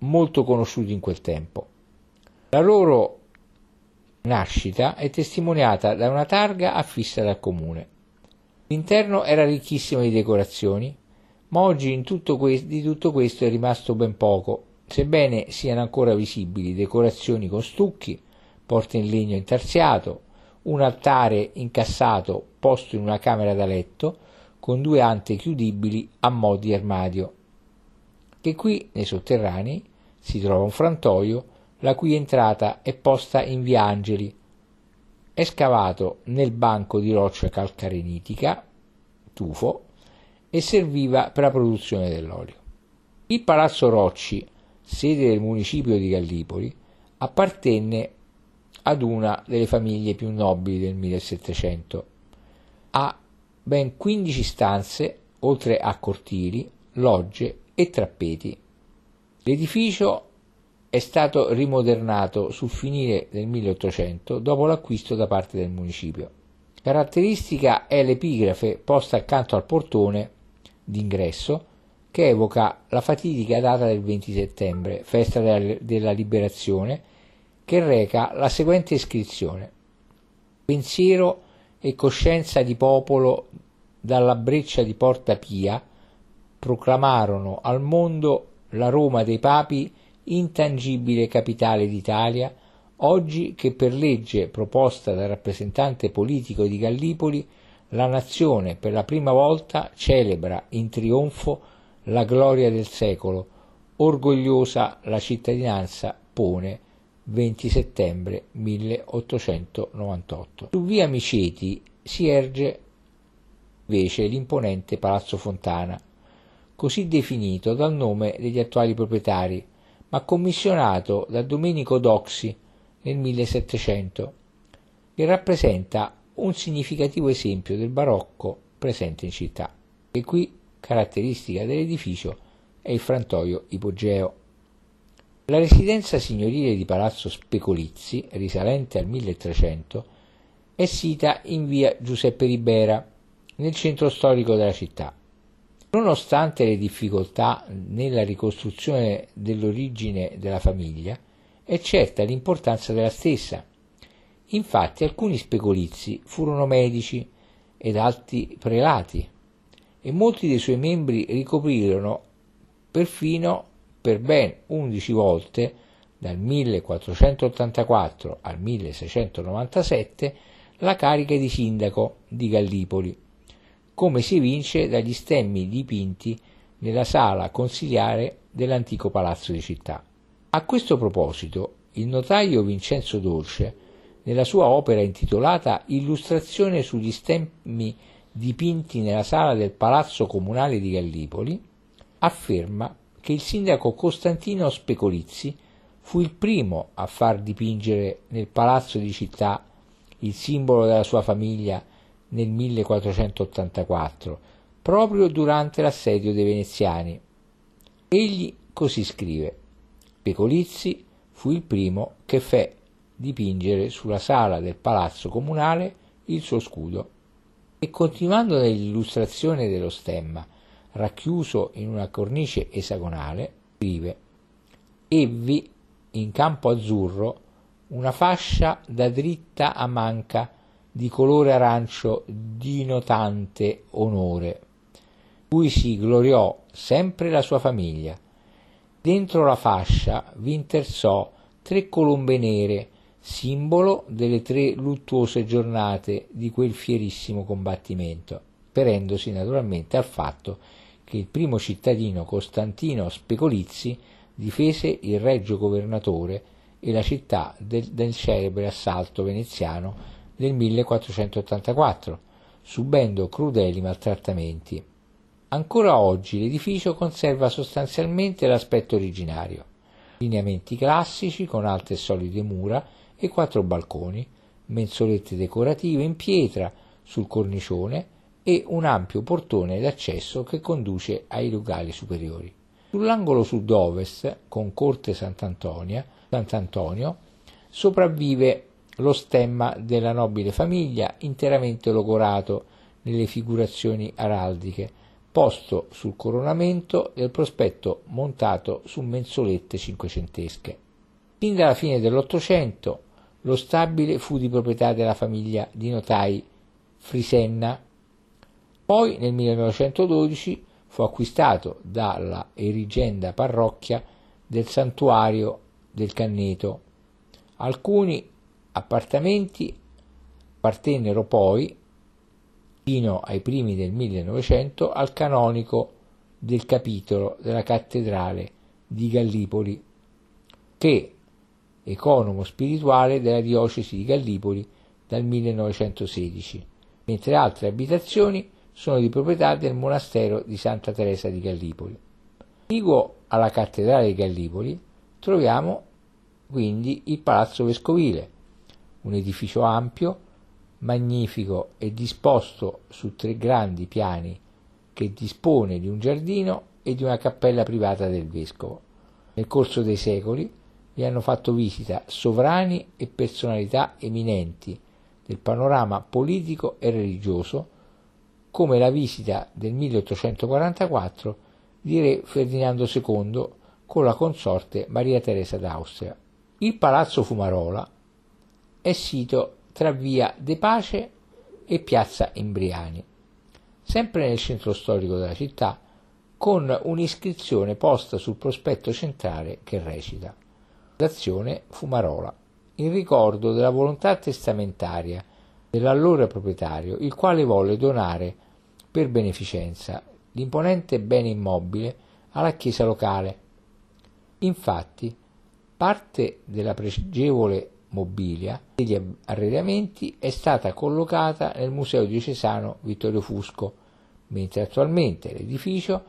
molto conosciuti in quel tempo. La loro nascita è testimoniata da una targa affissa dal comune. L'interno era ricchissimo di decorazioni, ma oggi tutto que- di tutto questo è rimasto ben poco, sebbene siano ancora visibili decorazioni con stucchi, porte in legno intarsiato, un altare incassato posto in una camera da letto con due ante chiudibili a mo' di armadio. che qui nei sotterranei si trova un frantoio la cui entrata è posta in via Angeli. È scavato nel banco di roccia calcarenitica, tufo, e serviva per la produzione dell'olio. Il Palazzo Rocci, sede del municipio di Gallipoli, appartenne ad una delle famiglie più nobili del 1700. Ha ben 15 stanze, oltre a cortili, logge e trappeti. L'edificio è stato rimodernato sul finire del 1800 dopo l'acquisto da parte del municipio. Caratteristica è l'epigrafe posta accanto al portone d'ingresso che evoca la fatidica data del 20 settembre, festa della liberazione, che reca la seguente iscrizione. Pensiero e coscienza di popolo dalla breccia di Porta Pia proclamarono al mondo la Roma dei papi intangibile capitale d'Italia, oggi che per legge proposta dal rappresentante politico di Gallipoli la nazione per la prima volta celebra in trionfo la gloria del secolo, orgogliosa la cittadinanza pone 20 settembre 1898. Su via Miceti si erge invece l'imponente Palazzo Fontana, così definito dal nome degli attuali proprietari, ma commissionato da Domenico Doxi nel 1700, che rappresenta un significativo esempio del barocco presente in città. E qui caratteristica dell'edificio è il frantoio ipogeo. La residenza signorile di Palazzo Specolizzi, risalente al 1300, è sita in via Giuseppe Ribera, nel centro storico della città. Nonostante le difficoltà nella ricostruzione dell'origine della famiglia, è certa l'importanza della stessa. Infatti alcuni specolizzi furono medici ed altri prelati e molti dei suoi membri ricoprirono perfino per ben 11 volte dal 1484 al 1697 la carica di sindaco di Gallipoli come si evince dagli stemmi dipinti nella sala consiliare dell'antico palazzo di città. A questo proposito, il notaio Vincenzo Dolce, nella sua opera intitolata Illustrazione sugli stemmi dipinti nella sala del palazzo comunale di Gallipoli, afferma che il sindaco Costantino Specolizzi fu il primo a far dipingere nel palazzo di città il simbolo della sua famiglia nel 1484, proprio durante l'assedio dei veneziani. Egli così scrive: Pecolizzi fu il primo che fe dipingere sulla sala del palazzo comunale il suo scudo. E continuando nell'illustrazione dello stemma, racchiuso in una cornice esagonale, scrive Evvi in campo azzurro una fascia da dritta a manca di colore arancio dinotante onore, cui si gloriò sempre la sua famiglia. Dentro la fascia vi intersò tre colombe nere, simbolo delle tre luttuose giornate di quel fierissimo combattimento, perendosi naturalmente al fatto che il primo cittadino Costantino Specolizzi difese il regio governatore e la città del, del celebre assalto veneziano nel 1484, subendo crudeli maltrattamenti. Ancora oggi l'edificio conserva sostanzialmente l'aspetto originario, lineamenti classici con alte e solide mura e quattro balconi, mensolette decorative in pietra sul cornicione e un ampio portone d'accesso che conduce ai locali superiori. Sull'angolo sud-ovest, con corte Sant'Antonio, sopravvive lo stemma della nobile famiglia interamente logorato nelle figurazioni araldiche, posto sul coronamento del prospetto montato su mensolette cinquecentesche. Fin dalla fine dell'Ottocento lo stabile fu di proprietà della famiglia di notai Frisenna. Poi nel 1912 fu acquistato dalla erigenda parrocchia del santuario del Canneto. Alcuni appartamenti appartennero poi, fino ai primi del 1900, al canonico del capitolo della cattedrale di Gallipoli, che economo spirituale della diocesi di Gallipoli dal 1916, mentre altre abitazioni sono di proprietà del monastero di Santa Teresa di Gallipoli. Contiguo alla cattedrale di Gallipoli troviamo quindi il Palazzo Vescovile, un edificio ampio, magnifico e disposto su tre grandi piani che dispone di un giardino e di una cappella privata del vescovo. Nel corso dei secoli vi hanno fatto visita sovrani e personalità eminenti del panorama politico e religioso, come la visita del 1844 di re Ferdinando II con la consorte Maria Teresa d'Austria. Il Palazzo Fumarola è sito tra via De Pace e piazza Imbriani, sempre nel centro storico della città, con un'iscrizione posta sul prospetto centrale che recita Fondazione Fumarola, in ricordo della volontà testamentaria dell'allora proprietario, il quale volle donare per beneficenza l'imponente bene immobile alla chiesa locale. Infatti, parte della pregevole mobilia degli arredamenti è stata collocata nel Museo diocesano Vittorio Fusco, mentre attualmente l'edificio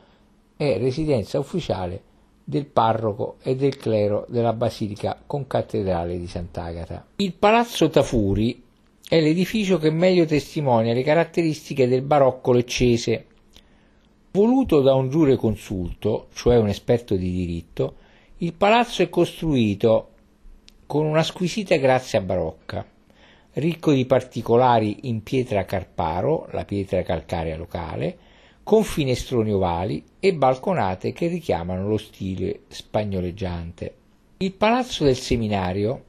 è residenza ufficiale del parroco e del clero della Basilica concattedrale di Sant'Agata. Il Palazzo Tafuri è l'edificio che meglio testimonia le caratteristiche del barocco leccese. Voluto da un giureconsulto, cioè un esperto di diritto, il palazzo è costruito con una squisita grazia barocca, ricco di particolari in pietra carparo, la pietra calcarea locale, con finestroni ovali e balconate che richiamano lo stile spagnoleggiante. Il palazzo del seminario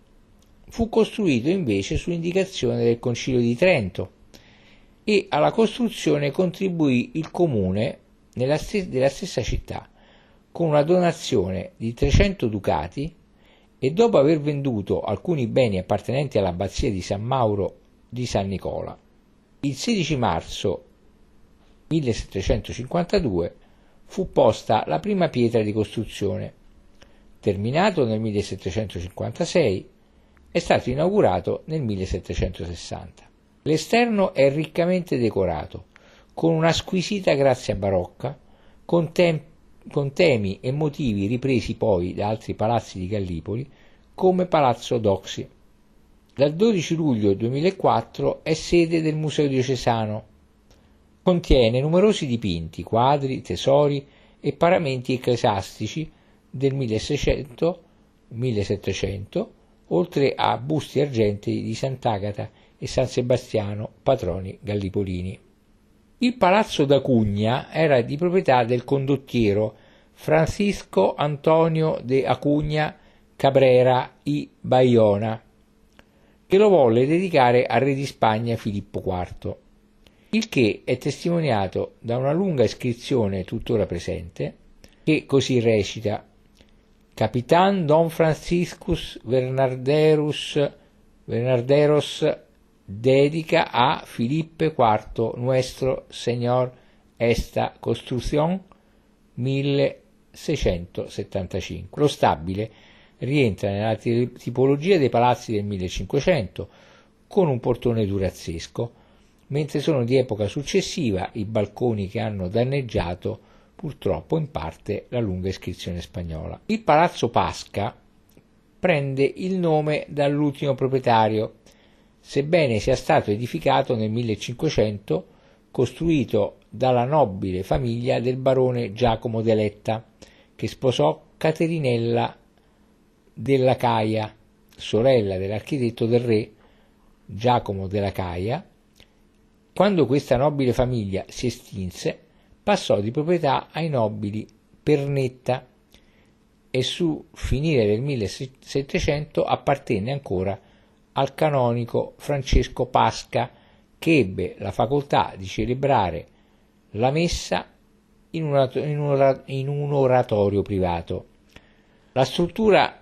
fu costruito invece su indicazione del Concilio di Trento e alla costruzione contribuì il comune della stessa città con una donazione di 300 ducati e dopo aver venduto alcuni beni appartenenti all'abbazia di San Mauro di San Nicola. Il 16 marzo 1752 fu posta la prima pietra di costruzione. Terminato nel 1756, è stato inaugurato nel 1760. L'esterno è riccamente decorato, con una squisita grazia barocca, con tempi con temi e motivi ripresi poi da altri palazzi di Gallipoli, come Palazzo Doxi. Dal 12 luglio 2004 è sede del Museo Diocesano. Contiene numerosi dipinti, quadri, tesori e paramenti ecclesiastici del 1600-1700, oltre a busti argentei di Sant'Agata e San Sebastiano, patroni gallipolini. Il palazzo d'Acugna era di proprietà del condottiero Francisco Antonio de Acugna Cabrera y Bayona, che lo volle dedicare al re di Spagna Filippo IV, il che è testimoniato da una lunga iscrizione tuttora presente, che così recita Capitan Don Franciscus Bernarderus Bernarderos dedica a Filippe IV nuestro Señor esta construcción 1675. Lo stabile rientra nella tipologia dei palazzi del 1500 con un portone durazzesco, mentre sono di epoca successiva i balconi che hanno danneggiato purtroppo in parte la lunga iscrizione spagnola. Il palazzo Pasca prende il nome dall'ultimo proprietario sebbene sia stato edificato nel 1500, costruito dalla nobile famiglia del barone Giacomo de Letta, che sposò Caterinella della Caia, sorella dell'architetto del re Giacomo della Caia. Quando questa nobile famiglia si estinse, passò di proprietà ai nobili Pernetta e su finire del 1700 appartenne ancora al canonico Francesco Pasca, che ebbe la facoltà di celebrare la messa in un, oratorio privato. La struttura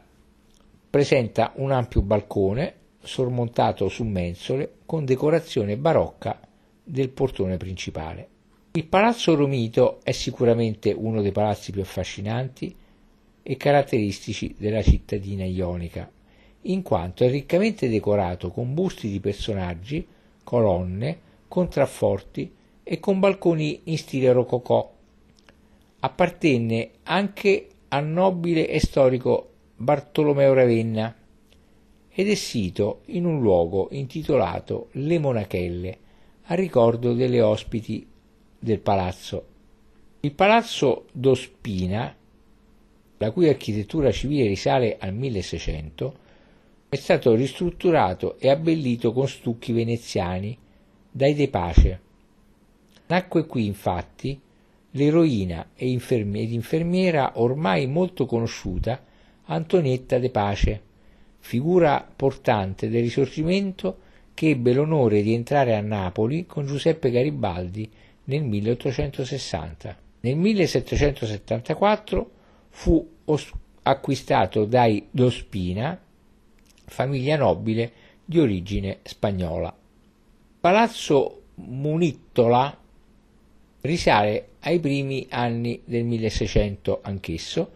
presenta un ampio balcone sormontato su mensole con decorazione barocca del portone principale. Il Palazzo Romito è sicuramente uno dei palazzi più affascinanti e caratteristici della cittadina ionica, in quanto è riccamente decorato con busti di personaggi, colonne, contrafforti e con balconi in stile rococò. Appartenne anche al nobile e storico Bartolomeo Ravenna ed è sito in un luogo intitolato Le Monachelle, a ricordo delle ospiti del palazzo. Il palazzo d'Ospina, la cui architettura civile risale al 1600, è stato ristrutturato e abbellito con stucchi veneziani dai De Pace. Nacque qui infatti l'eroina ed infermiera ormai molto conosciuta Antonietta De Pace, figura portante del risorgimento che ebbe l'onore di entrare a Napoli con Giuseppe Garibaldi nel 1860. Nel 1774 fu acquistato dai Dospina, famiglia nobile di origine spagnola. Palazzo Munittola risale ai primi anni del 1600 anch'esso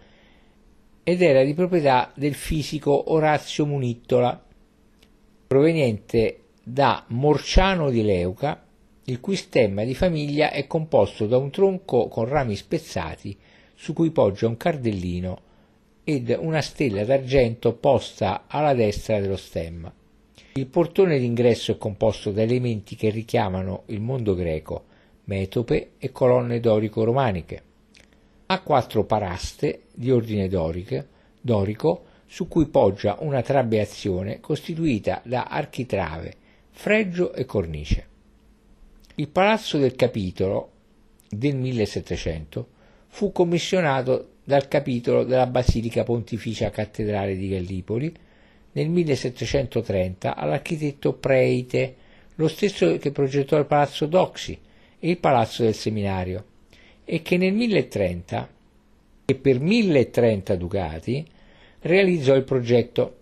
ed era di proprietà del fisico Orazio Munittola, proveniente da Morciano di Leuca, il cui stemma di famiglia è composto da un tronco con rami spezzati su cui poggia un cardellino ed una stella d'argento posta alla destra dello stemma. Il portone d'ingresso è composto da elementi che richiamano il mondo greco, metope e colonne dorico-romaniche. Ha quattro paraste di ordine dorico, dorico su cui poggia una trabeazione costituita da architrave, fregio e cornice. Il palazzo del capitolo del 1700 fu commissionato dal capitolo della Basilica Pontificia Cattedrale di Gallipoli nel 1730 all'architetto Preite, lo stesso che progettò il palazzo Doxi e il palazzo del seminario, e che nel 1030 e per 1030 ducati realizzò il progetto.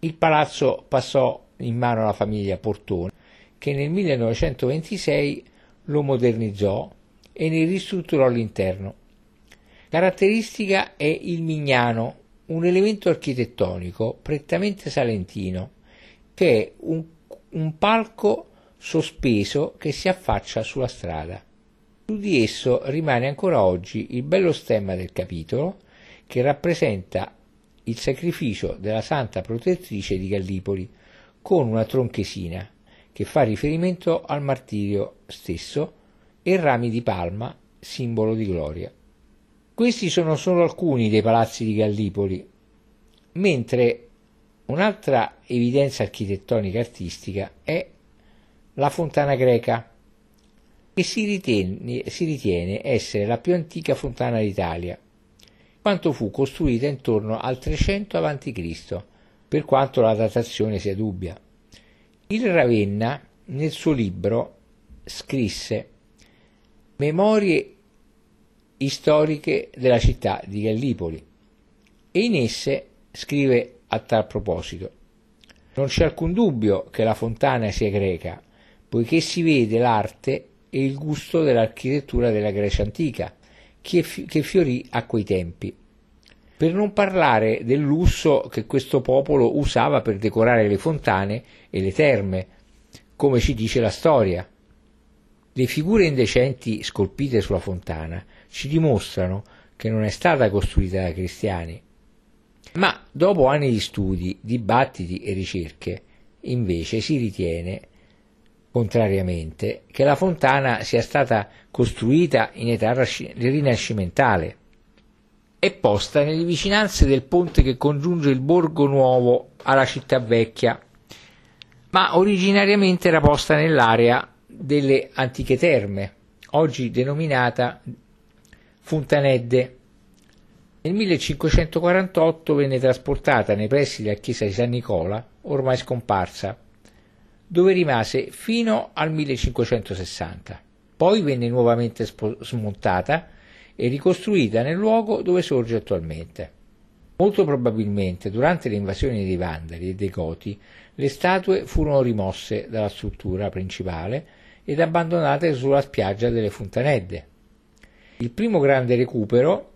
Il palazzo passò in mano alla famiglia Portone, che nel 1926 lo modernizzò e ne ristrutturò l'interno. Caratteristica è il Mignano, un elemento architettonico prettamente salentino, che è un, un palco sospeso che si affaccia sulla strada. Su di esso rimane ancora oggi il bello stemma del capitolo che rappresenta il sacrificio della Santa Protettrice di Gallipoli, con una tronchesina che fa riferimento al martirio stesso e rami di palma, simbolo di gloria. Questi sono solo alcuni dei palazzi di Gallipoli, mentre un'altra evidenza architettonica artistica è la fontana greca, che si ritiene, si ritiene essere la più antica fontana d'Italia, quanto fu costruita intorno al 300 a.C., per quanto la datazione sia dubbia. Il Ravenna, nel suo libro, scrisse Memorie storiche della città di Gallipoli e in esse scrive a tal proposito Non c'è alcun dubbio che la fontana sia greca, poiché si vede l'arte e il gusto dell'architettura della Grecia antica, che, fiorì a quei tempi. Per non parlare del lusso che questo popolo usava per decorare le fontane e le terme, come ci dice la storia. Le figure indecenti scolpite sulla fontana ci dimostrano che non è stata costruita da cristiani. Ma dopo anni di studi, dibattiti e ricerche, invece si ritiene contrariamente, che la fontana sia stata costruita in età rinascimentale e posta nelle vicinanze del ponte che congiunge il Borgo Nuovo alla città vecchia, ma originariamente era posta nell'area delle antiche terme, oggi denominata Fontanedde. Nel 1548 venne trasportata nei pressi della chiesa di San Nicola, ormai scomparsa, dove rimase fino al 1560. Poi venne nuovamente smontata e ricostruita nel luogo dove sorge attualmente. Molto probabilmente durante le invasioni dei Vandali e dei Goti le statue furono rimosse dalla struttura principale ed abbandonate sulla spiaggia delle Fontanedde. Il primo grande recupero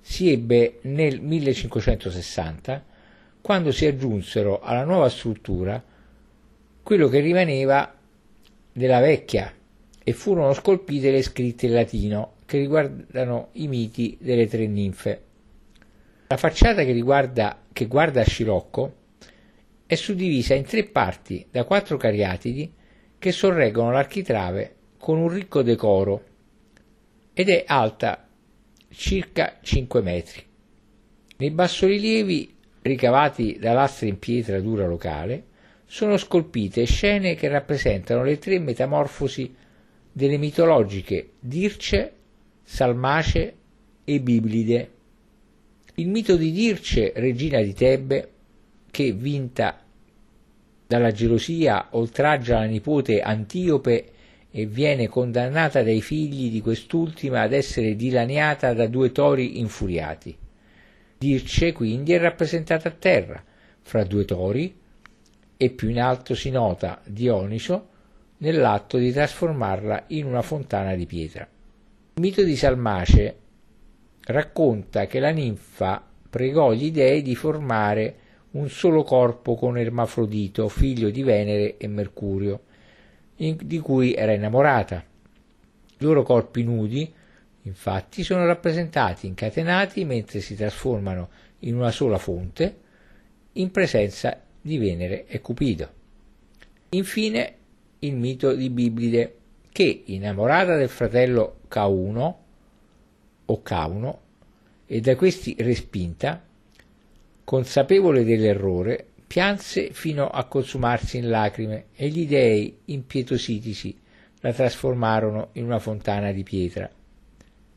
si ebbe nel 1560, quando si aggiunsero alla nuova struttura quello che rimaneva della vecchia e furono scolpite le scritte in latino che riguardano i miti delle tre ninfe. La facciata che, riguarda, che guarda a Scirocco è suddivisa in tre parti da quattro cariatidi che sorreggono l'architrave con un ricco decoro ed è alta circa 5 metri. Nei bassorilievi ricavati da lastre in pietra dura locale sono scolpite scene che rappresentano le tre metamorfosi delle mitologiche Dirce, Salmace e Biblide. Il mito di Dirce, regina di Tebbe, che vinta dalla gelosia oltraggia la nipote Antiope e viene condannata dai figli di quest'ultima ad essere dilaniata da due tori infuriati. Dirce quindi è rappresentata a terra, fra due tori, e più in alto si nota Dioniso nell'atto di trasformarla in una fontana di pietra. Il mito di Salmace racconta che la ninfa pregò gli dei di formare un solo corpo con Ermafrodito, figlio di Venere e Mercurio, in, di cui era innamorata. I loro corpi nudi, infatti, sono rappresentati incatenati mentre si trasformano in una sola fonte, in presenza di Venere e Cupido. Infine, il mito di Biblide, che, innamorata del fratello Cauno, o Cauno, e da questi respinta, consapevole dell'errore, pianse fino a consumarsi in lacrime e gli dei, impietositisi, la trasformarono in una fontana di pietra.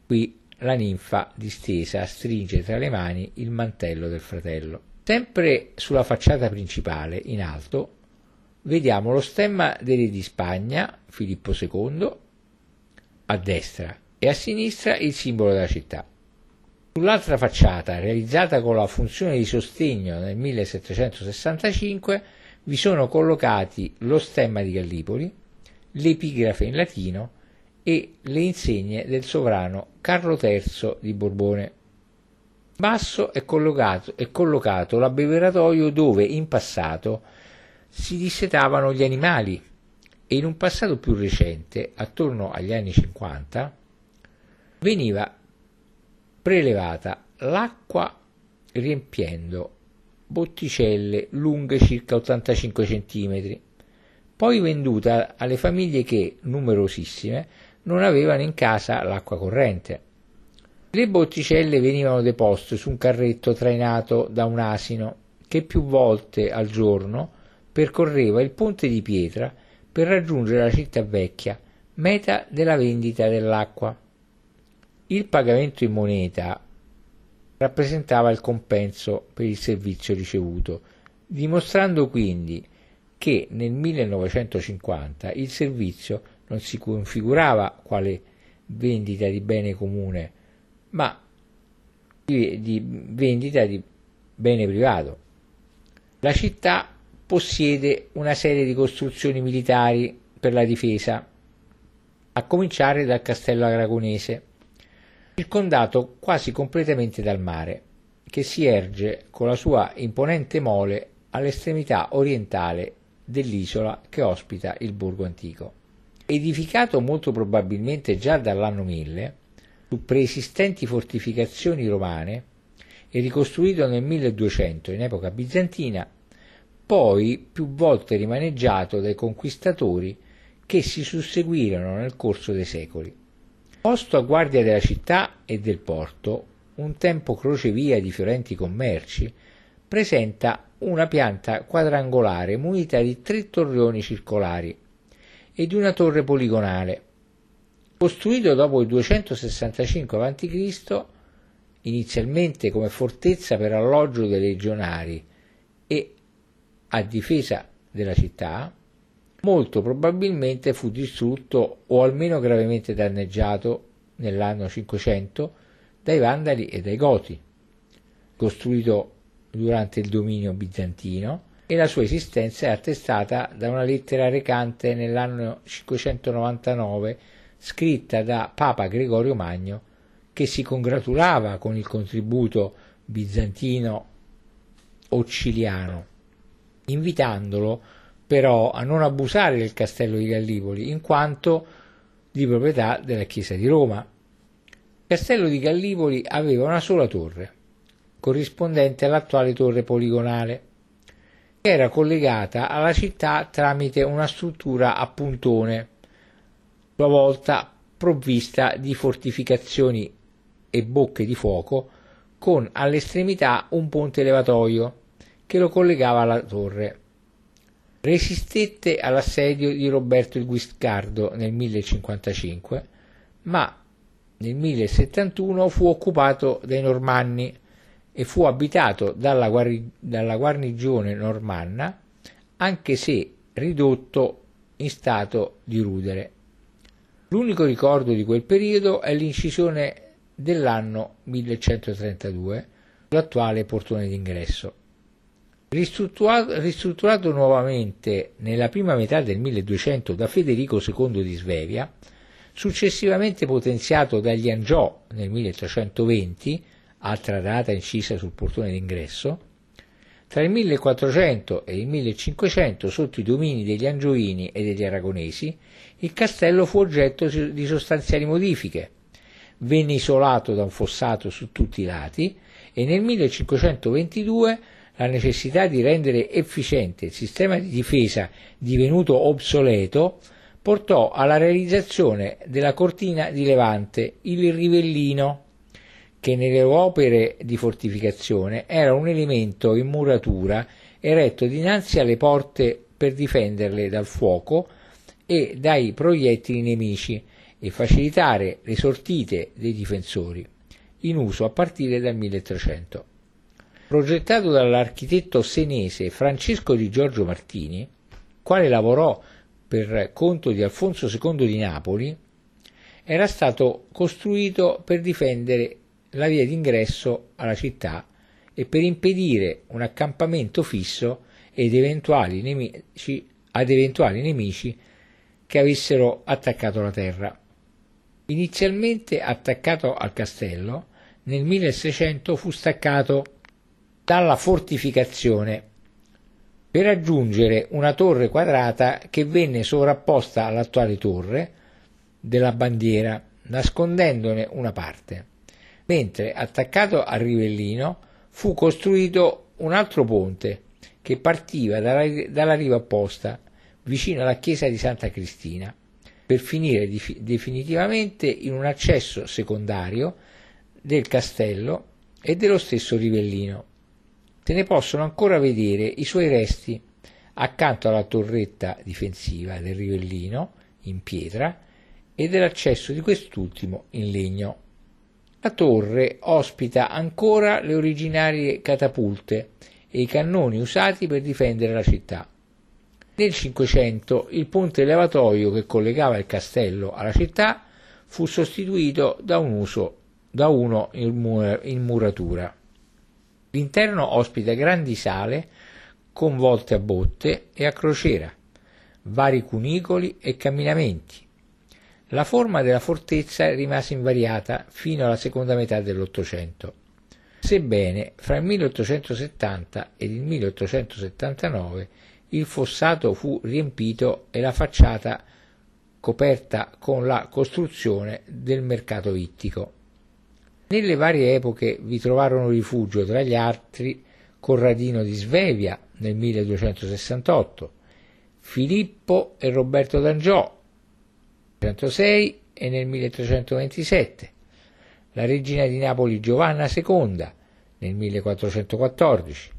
Qui la ninfa distesa stringe tra le mani il mantello del fratello. Sempre sulla facciata principale, in alto, vediamo lo stemma dei re di Spagna, Filippo II, a destra e a sinistra il simbolo della città. Sull'altra facciata, realizzata con la funzione di sostegno nel 1765, vi sono collocati lo stemma di Gallipoli, l'epigrafe in latino e le insegne del sovrano Carlo III di Borbone. Basso è collocato, è collocato l'abbeveratoio dove in passato si dissetavano gli animali e in un passato più recente, attorno agli anni 50, veniva prelevata l'acqua riempiendo botticelle lunghe circa 85 cm, poi venduta alle famiglie che, numerosissime, non avevano in casa l'acqua corrente. Le botticelle venivano deposte su un carretto trainato da un asino che più volte al giorno percorreva il ponte di pietra per raggiungere la città vecchia, meta della vendita dell'acqua. Il pagamento in moneta rappresentava il compenso per il servizio ricevuto, dimostrando quindi che nel 1950 il servizio non si configurava quale vendita di bene comune, ma di vendita di bene privato. La città possiede una serie di costruzioni militari per la difesa, a cominciare dal castello aragonese, circondato quasi completamente dal mare, che si erge con la sua imponente mole all'estremità orientale dell'isola che ospita il borgo antico. Edificato molto probabilmente già dall'anno 1000 su preesistenti fortificazioni romane e ricostruito nel 1200 in epoca bizantina, poi più volte rimaneggiato dai conquistatori che si susseguirono nel corso dei secoli. Posto a guardia della città e del porto, un tempo crocevia di fiorenti commerci, presenta una pianta quadrangolare munita di tre torrioni circolari e di una torre poligonale. Costruito dopo il 265 a.C., inizialmente come fortezza per alloggio dei legionari e a difesa della città, molto probabilmente fu distrutto o almeno gravemente danneggiato nell'anno 500 dai Vandali e dai Goti. Costruito durante il dominio bizantino, e la sua esistenza è attestata da una lettera recante nell'anno 599 scritta da Papa Gregorio Magno che si congratulava con il contributo bizantino occiliano, invitandolo però a non abusare del castello di Gallipoli in quanto di proprietà della Chiesa di Roma. Il castello di Gallipoli aveva una sola torre, corrispondente all'attuale torre poligonale, che era collegata alla città tramite una struttura a puntone, sua volta provvista di fortificazioni e bocche di fuoco, con all'estremità un ponte levatoio che lo collegava alla torre. Resistette all'assedio di Roberto il Guiscardo nel 1055, ma nel 1071 fu occupato dai Normanni e fu abitato dalla, guarri- dalla guarnigione normanna, anche se ridotto in stato di rudere. L'unico ricordo di quel periodo è l'incisione dell'anno 1132, l'attuale portone d'ingresso. Ristrutturato, ristrutturato, nuovamente nella prima metà del 1200 da Federico II di Svevia, successivamente potenziato dagli Angiò nel 1320, altra data incisa sul portone d'ingresso, tra il 1400 e il 1500, sotto i domini degli Angioini e degli Aragonesi, il castello fu oggetto di sostanziali modifiche. Venne isolato da un fossato su tutti i lati e nel 1522 la necessità di rendere efficiente il sistema di difesa divenuto obsoleto portò alla realizzazione della cortina di levante, il rivellino, che nelle opere di fortificazione era un elemento in muratura eretto dinanzi alle porte per difenderle dal fuoco e dai proiettili nemici e facilitare le sortite dei difensori, in uso a partire dal 1300. Progettato dall'architetto senese Francesco di Giorgio Martini, quale lavorò per conto di Alfonso II di Napoli, era stato costruito per difendere la via d'ingresso alla città e per impedire un accampamento fisso ed eventuali nemici, ad eventuali nemici che avessero attaccato la terra. Inizialmente attaccato al castello, nel 1600 fu staccato dalla fortificazione per raggiungere una torre quadrata che venne sovrapposta all'attuale torre della bandiera, nascondendone una parte, mentre attaccato al rivellino fu costruito un altro ponte che partiva dalla, dalla riva opposta, vicino alla chiesa di Santa Cristina, per finire di, definitivamente in un accesso secondario del castello e dello stesso rivellino se ne possono ancora vedere i suoi resti accanto alla torretta difensiva del rivellino in pietra e dell'accesso di quest'ultimo in legno. La torre ospita ancora le originarie catapulte e i cannoni usati per difendere la città. Nel Cinquecento il ponte levatoio che collegava il castello alla città fu sostituito da, un uso, da uno in muratura. L'interno ospita grandi sale con volte a botte e a crociera, vari cunicoli e camminamenti. La forma della fortezza rimase invariata fino alla seconda metà dell'Ottocento, sebbene fra il 1870 ed il 1879 il fossato fu riempito e la facciata coperta con la costruzione del mercato ittico. Nelle varie epoche vi trovarono rifugio tra gli altri Corradino di Svevia nel 1268, Filippo e Roberto d'Angiò nel 1306 e nel 1327, la regina di Napoli Giovanna II nel 1414,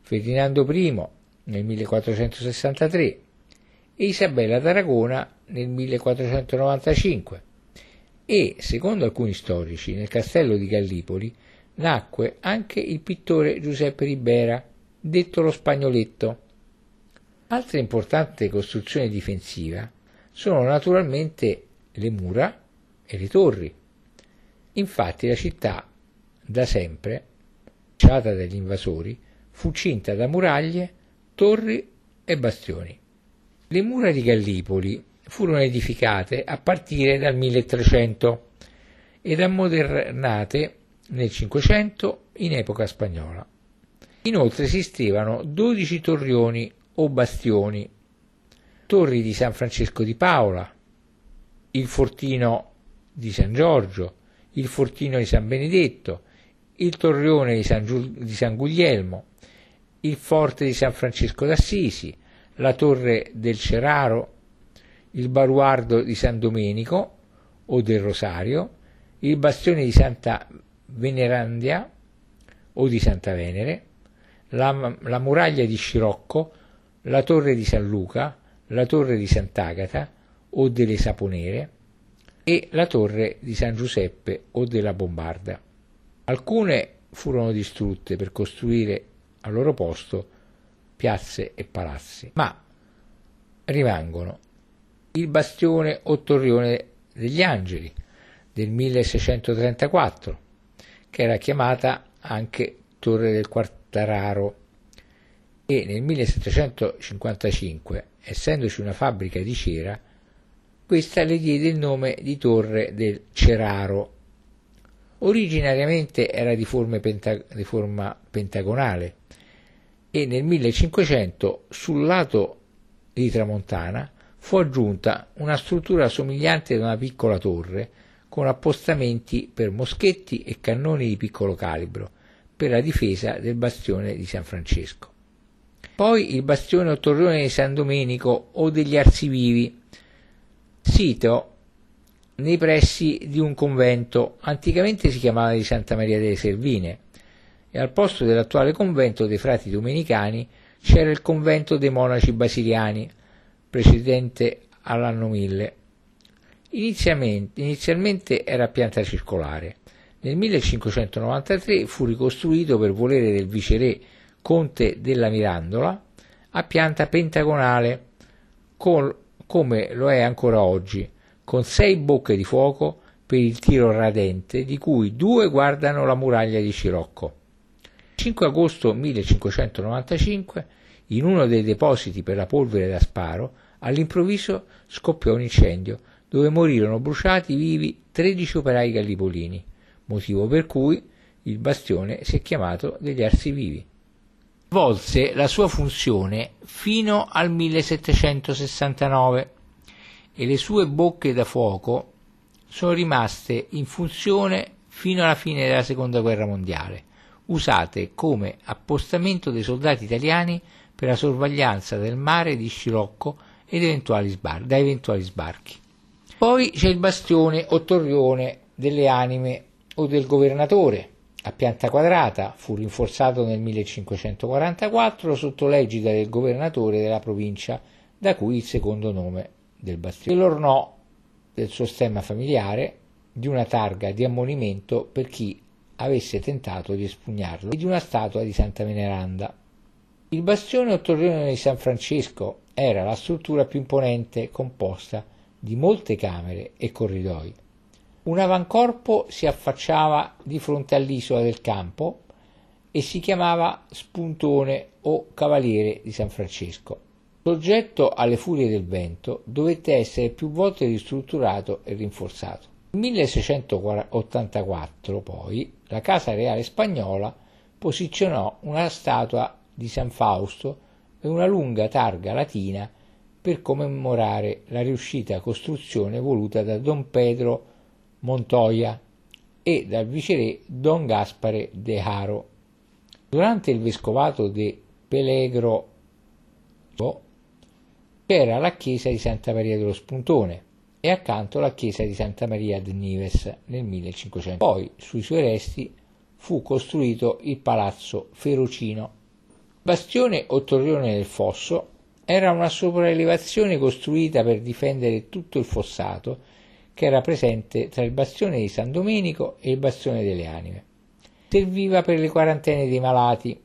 Ferdinando I nel 1463 e Isabella d'Aragona nel 1495 e, secondo alcuni storici, nel castello di Gallipoli nacque anche il pittore Giuseppe Ribera, detto lo Spagnoletto. Altre importanti costruzioni difensive sono naturalmente le mura e le torri. Infatti la città, da sempre, ciata dagli invasori, fu cinta da muraglie torri e bastioni. Le mura di Gallipoli furono edificate a partire dal 1300 ed ammodernate nel Cinquecento in epoca spagnola. Inoltre esistevano 12 torrioni o bastioni, torri di San Francesco di Paola, il fortino di San Giorgio, il fortino di San Benedetto, il torrione di San, Giul- di San Guglielmo, il forte di San Francesco d'Assisi, la torre del Ceraro, il baruardo di San Domenico o del Rosario, il bastione di Santa Venerandia o di Santa Venere, la, la muraglia di Scirocco, la torre di San Luca, la torre di Sant'Agata o delle Saponere e la torre di San Giuseppe o della Bombarda. Alcune furono distrutte per costruire al loro posto piazze e palazzi, ma rimangono il bastione o torrione degli Angeli del 1634, che era chiamata anche Torre del Quartararo e nel 1755, essendoci una fabbrica di cera, questa le diede il nome di Torre del Ceraro. Originariamente era di, penta- di forma pentagonale e nel 1500 sul lato di Tramontana fu aggiunta una struttura somigliante ad una piccola torre con appostamenti per moschetti e cannoni di piccolo calibro per la difesa del bastione di San Francesco. Poi il bastione o torrione di San Domenico o degli Arsivivi, sito nei pressi di un convento, anticamente si chiamava di Santa Maria delle Servine, e al posto dell'attuale convento dei frati domenicani c'era il convento dei monaci basiliani, precedente all'anno 1000. Inizialmente, inizialmente era a pianta circolare. Nel 1593 fu ricostruito per volere del viceré conte della Mirandola a pianta pentagonale, con, come lo è ancora oggi, con sei bocche di fuoco per il tiro radente, di cui due guardano la muraglia di Scirocco. 5 agosto 1595, in uno dei depositi per la polvere da sparo, all'improvviso scoppiò un incendio, dove morirono bruciati vivi 13 operai gallipolini, motivo per cui il bastione si è chiamato degli arsi vivi. Svolse la sua funzione fino al 1769 e le sue bocche da fuoco sono rimaste in funzione fino alla fine della seconda guerra mondiale usate come appostamento dei soldati italiani per la sorveglianza del mare di Scirocco eventuali da eventuali sbarchi. Poi c'è il bastione o torrione delle anime o del governatore, a pianta quadrata, fu rinforzato nel 1544 sotto l'egida del governatore della provincia, da cui il secondo nome del bastione. L'ornò del suo stemma familiare di una targa di ammonimento per chi avesse tentato di espugnarlo e di una statua di Santa Veneranda. Il bastione o torrione di San Francesco era la struttura più imponente composta di molte camere e corridoi. Un avancorpo si affacciava di fronte all'isola del campo e si chiamava spuntone o cavaliere di San Francesco. Soggetto alle furie del vento, dovette essere più volte ristrutturato e rinforzato. Nel 1684 poi la Casa Reale Spagnola posizionò una statua di San Fausto e una lunga targa latina per commemorare la riuscita costruzione voluta da Don Pedro Montoya e dal viceré Don Gaspare de Haro. Durante il vescovato di Pelegro c'era la chiesa di Santa Maria dello Spuntone, e accanto la chiesa di Santa Maria de Nives nel 1500. Poi sui suoi resti fu costruito il palazzo Ferocino. Bastione o torrione del fosso era una sopraelevazione costruita per difendere tutto il fossato che era presente tra il bastione di San Domenico e il bastione delle anime. Serviva per le quarantene dei malati.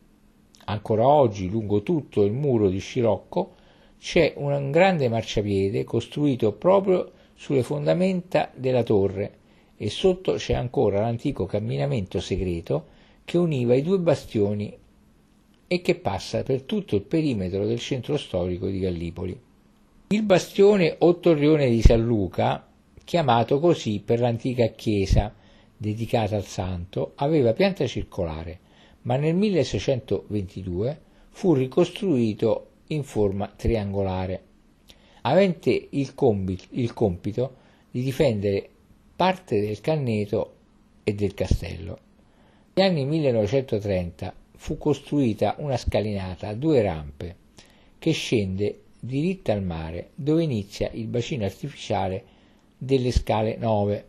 Ancora oggi, lungo tutto il muro di Scirocco, c'è un grande marciapiede costruito proprio sulle fondamenta della torre e sotto c'è ancora l'antico camminamento segreto che univa i due bastioni e che passa per tutto il perimetro del centro storico di Gallipoli. Il bastione o torrione di San Luca, chiamato così per l'antica chiesa dedicata al santo, aveva pianta circolare, ma nel 1622 fu ricostruito in forma triangolare, avente il, compito, il compito di difendere parte del canneto e del castello. Negli anni 1930 fu costruita una scalinata a due rampe che scende diritta al mare, dove inizia il bacino artificiale delle scale 9.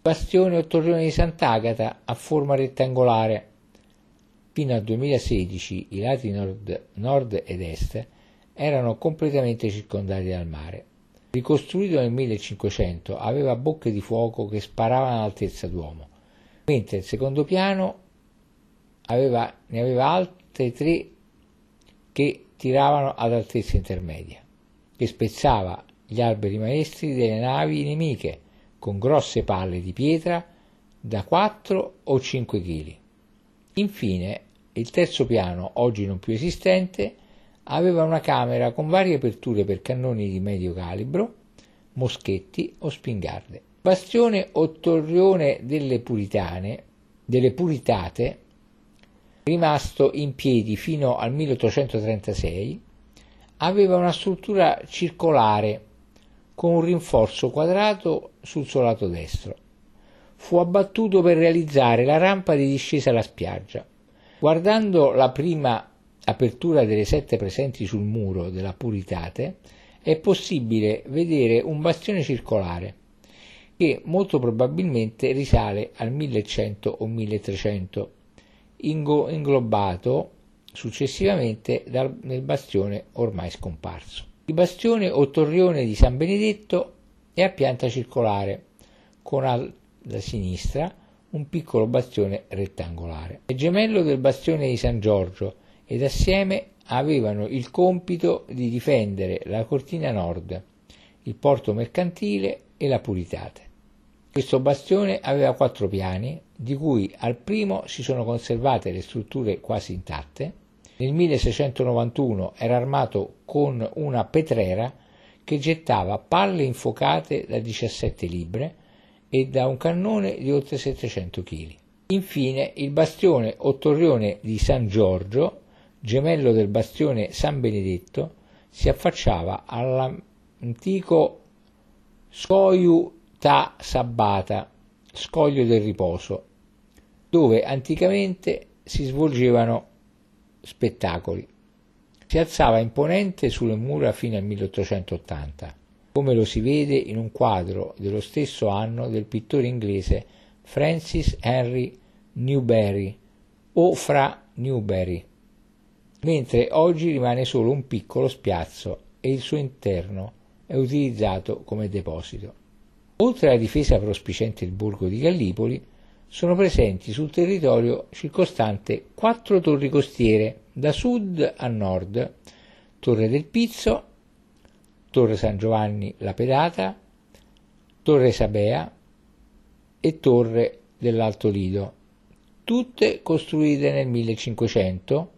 Bastione o torrione di Sant'Agata a forma rettangolare. Fino al 2016 i lati nord, nord ed est erano completamente circondati dal mare. Ricostruito nel 1500 aveva bocche di fuoco che sparavano all'altezza d'uomo, mentre il secondo piano aveva, ne aveva altre tre che tiravano ad altezza intermedia, che spezzava gli alberi maestri delle navi nemiche con grosse palle di pietra da 4 o 5 kg. Infine, il terzo piano, oggi non più esistente, aveva una camera con varie aperture per cannoni di medio calibro, moschetti o spingarde. Bastione o torrione delle puritane, delle puritate, rimasto in piedi fino al 1836, aveva una struttura circolare con un rinforzo quadrato sul suo lato destro. Fu abbattuto per realizzare la rampa di discesa alla spiaggia. Guardando la prima apertura delle sette presenti sul muro della Puritate, è possibile vedere un bastione circolare che molto probabilmente risale al 1100 o 1300, inglobato successivamente dal, nel bastione ormai scomparso. Il bastione o torrione di San Benedetto è a pianta circolare, con alla sinistra un piccolo bastione rettangolare. È gemello del bastione di San Giorgio ed assieme avevano il compito di difendere la cortina nord, il porto mercantile e la Puritate. Questo bastione aveva quattro piani, di cui al primo si sono conservate le strutture quasi intatte. Nel 1691 era armato con una petrera che gettava palle infuocate da 17 libre e da un cannone di oltre 700 kg. Infine il bastione o torrione di San Giorgio gemello del bastione San Benedetto, si affacciava all'antico Scoiu Ta Sabbata, scoglio del riposo, dove anticamente si svolgevano spettacoli. Si alzava imponente sulle mura fino al 1880, come lo si vede in un quadro dello stesso anno del pittore inglese Francis Henry Newberry o Fra Newberry mentre oggi rimane solo un piccolo spiazzo e il suo interno è utilizzato come deposito. Oltre alla difesa prospicente il borgo di Gallipoli, sono presenti sul territorio circostante quattro torri costiere da sud a nord, Torre del Pizzo, Torre San Giovanni la Pedata, Torre Sabea e Torre dell'Alto Lido, tutte costruite nel 1500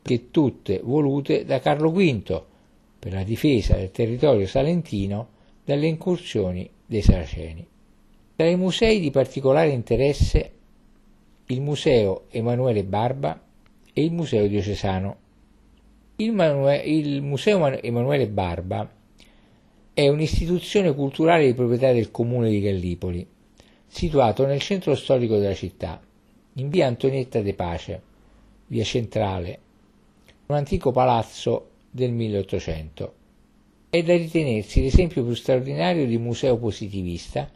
che tutte volute da Carlo V per la difesa del territorio salentino dalle incursioni dei saraceni. Tra i musei di particolare interesse il Museo Emanuele Barba e il Museo Diocesano. Il, Manue- il Museo Emanuele Barba è un'istituzione culturale di proprietà del comune di Gallipoli, situato nel centro storico della città, in via Antonietta de Pace, via centrale, un antico palazzo del 1800. È da ritenersi l'esempio più straordinario di museo positivista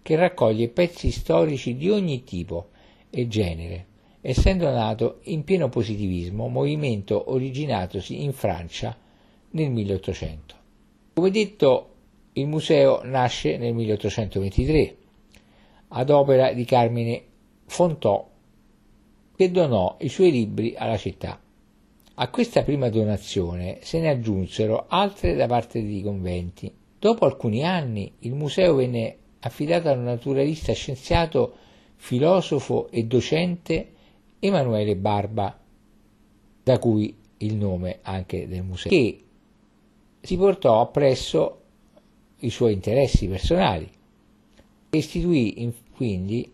che raccoglie pezzi storici di ogni tipo e genere, essendo nato in pieno positivismo, movimento originatosi in Francia nel 1800. Come detto, il museo nasce nel 1823 ad opera di Carmine Fontò che donò i suoi libri alla città. A questa prima donazione se ne aggiunsero altre da parte dei conventi. Dopo alcuni anni il museo venne affidato al naturalista scienziato, filosofo e docente Emanuele Barba, da cui il nome anche del museo, che si portò appresso i suoi interessi personali e istituì quindi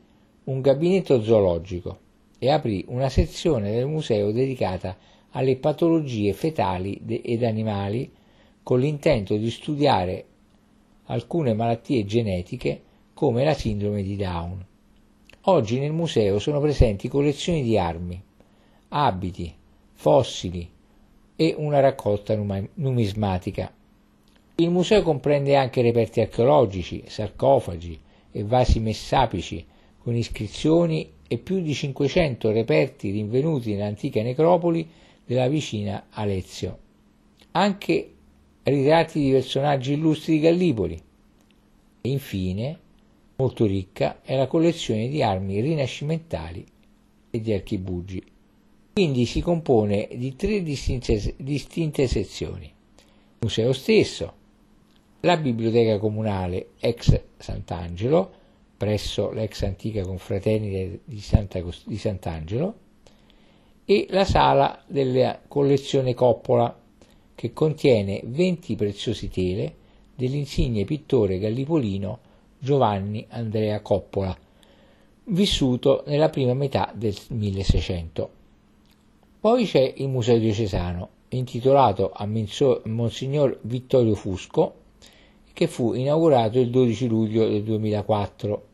un gabinetto zoologico e aprì una sezione del museo dedicata alle patologie fetali ed animali con l'intento di studiare alcune malattie genetiche come la sindrome di Down. Oggi nel museo sono presenti collezioni di armi, abiti, fossili e una raccolta numismatica. Il museo comprende anche reperti archeologici, sarcofagi e vasi messapici con iscrizioni e più di 500 reperti rinvenuti nell'antica necropoli della vicina Alezio. Anche ritratti di personaggi illustri di Gallipoli. E infine, molto ricca, è la collezione di armi rinascimentali e di archibugi. Quindi si compone di tre distinte, distinte sezioni. Il museo stesso, la biblioteca comunale ex Sant'Angelo, presso l'ex antica confraternita di, Santa, di Sant'Angelo, e la sala della collezione Coppola, che contiene 20 preziose tele dell'insigne pittore gallipolino Giovanni Andrea Coppola, vissuto nella prima metà del 1600. Poi c'è il Museo Diocesano, intitolato a Monsignor Vittorio Fusco, che fu inaugurato il 12 luglio del 2004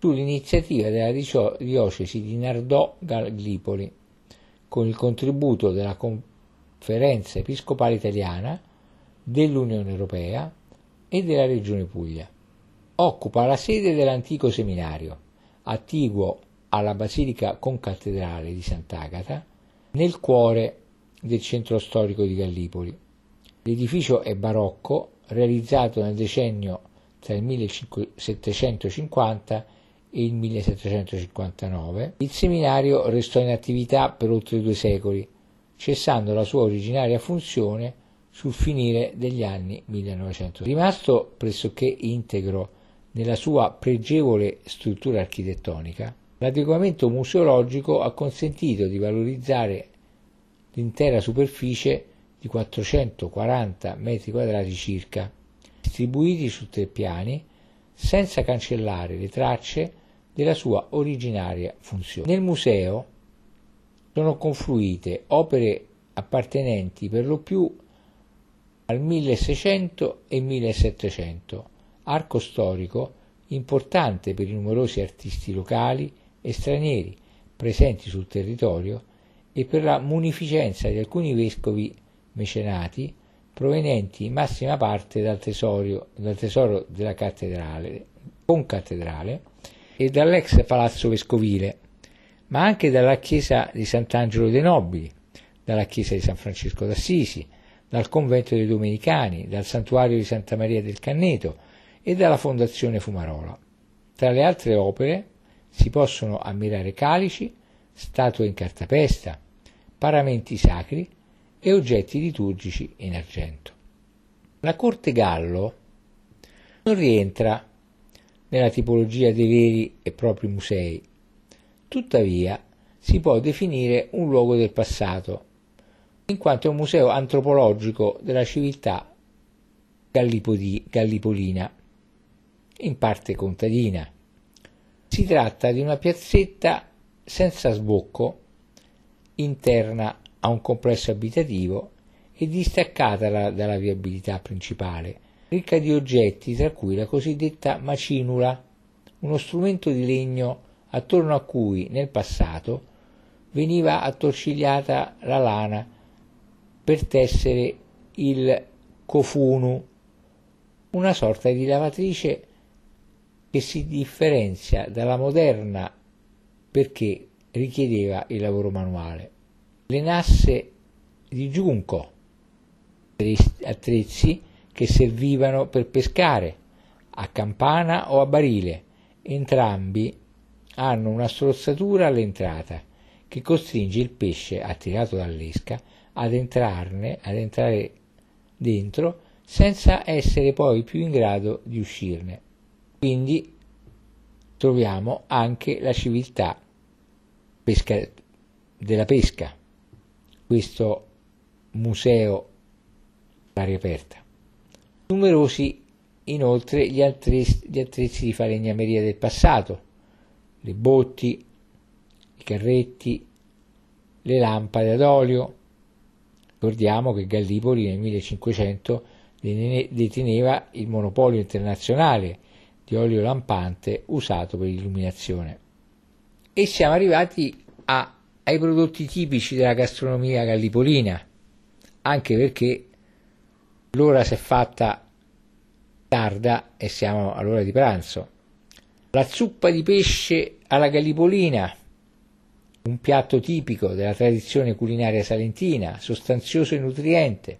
sull'iniziativa della diocesi di Nardò Gallipoli, con il contributo della Conferenza Episcopale Italiana, dell'Unione Europea e della Regione Puglia. Occupa la sede dell'antico seminario, attiguo alla Basilica Concattedrale di Sant'Agata, nel cuore del centro storico di Gallipoli. L'edificio è barocco, realizzato nel decennio tra il 1750 e il 1759. Il seminario restò in attività per oltre due secoli, cessando la sua originaria funzione sul finire degli anni 1900. Rimasto pressoché integro nella sua pregevole struttura architettonica, L'adeguamento museologico ha consentito di valorizzare l'intera superficie di 440 metri quadrati circa, distribuiti su tre piani, senza cancellare le tracce della sua originaria funzione. Nel museo sono confluite opere appartenenti per lo più al 1600 e 1700, arco storico importante per i numerosi artisti locali e stranieri presenti sul territorio e per la munificenza di alcuni vescovi mecenati provenienti in massima parte dal, tesorio, dal tesoro della cattedrale, concattedrale e dall'ex palazzo vescovile, ma anche dalla chiesa di Sant'Angelo dei Nobili, dalla chiesa di San Francesco d'Assisi, dal convento dei Domenicani, dal santuario di Santa Maria del Canneto e dalla fondazione Fumarola. Tra le altre opere si possono ammirare calici, statue in cartapesta, paramenti sacri e oggetti liturgici in argento. La corte Gallo non rientra nella tipologia dei veri e propri musei, tuttavia si può definire un luogo del passato, in quanto è un museo antropologico della civiltà gallipolina, in parte contadina, si tratta di una piazzetta senza sbocco, interna a un complesso abitativo e distaccata da, dalla viabilità principale, ricca di oggetti tra cui la cosiddetta macinula, uno strumento di legno attorno a cui nel passato veniva attorcigliata la lana per tessere il cofunu, una sorta di lavatrice che si differenzia dalla moderna perché richiedeva il lavoro manuale. Le nasse di giunco, attrezzi che servivano per pescare a campana o a barile, entrambi hanno una strozzatura all'entrata che costringe il pesce attirato dall'esca ad, entrarne, ad entrare dentro senza essere poi più in grado di uscirne. Quindi troviamo anche la civiltà pesca, della pesca, questo museo all'aria aperta. Numerosi inoltre gli attrezzi, gli attrezzi di falegnameria del passato, le botti, i carretti, le lampade ad olio. Ricordiamo che Gallipoli nel 1500 deteneva il monopolio internazionale di olio lampante usato per l'illuminazione. E siamo arrivati a, ai prodotti tipici della gastronomia gallipolina, anche perché l'ora si è fatta tarda e siamo all'ora di pranzo. La zuppa di pesce alla gallipolina, un piatto tipico della tradizione culinaria salentina, sostanzioso e nutriente.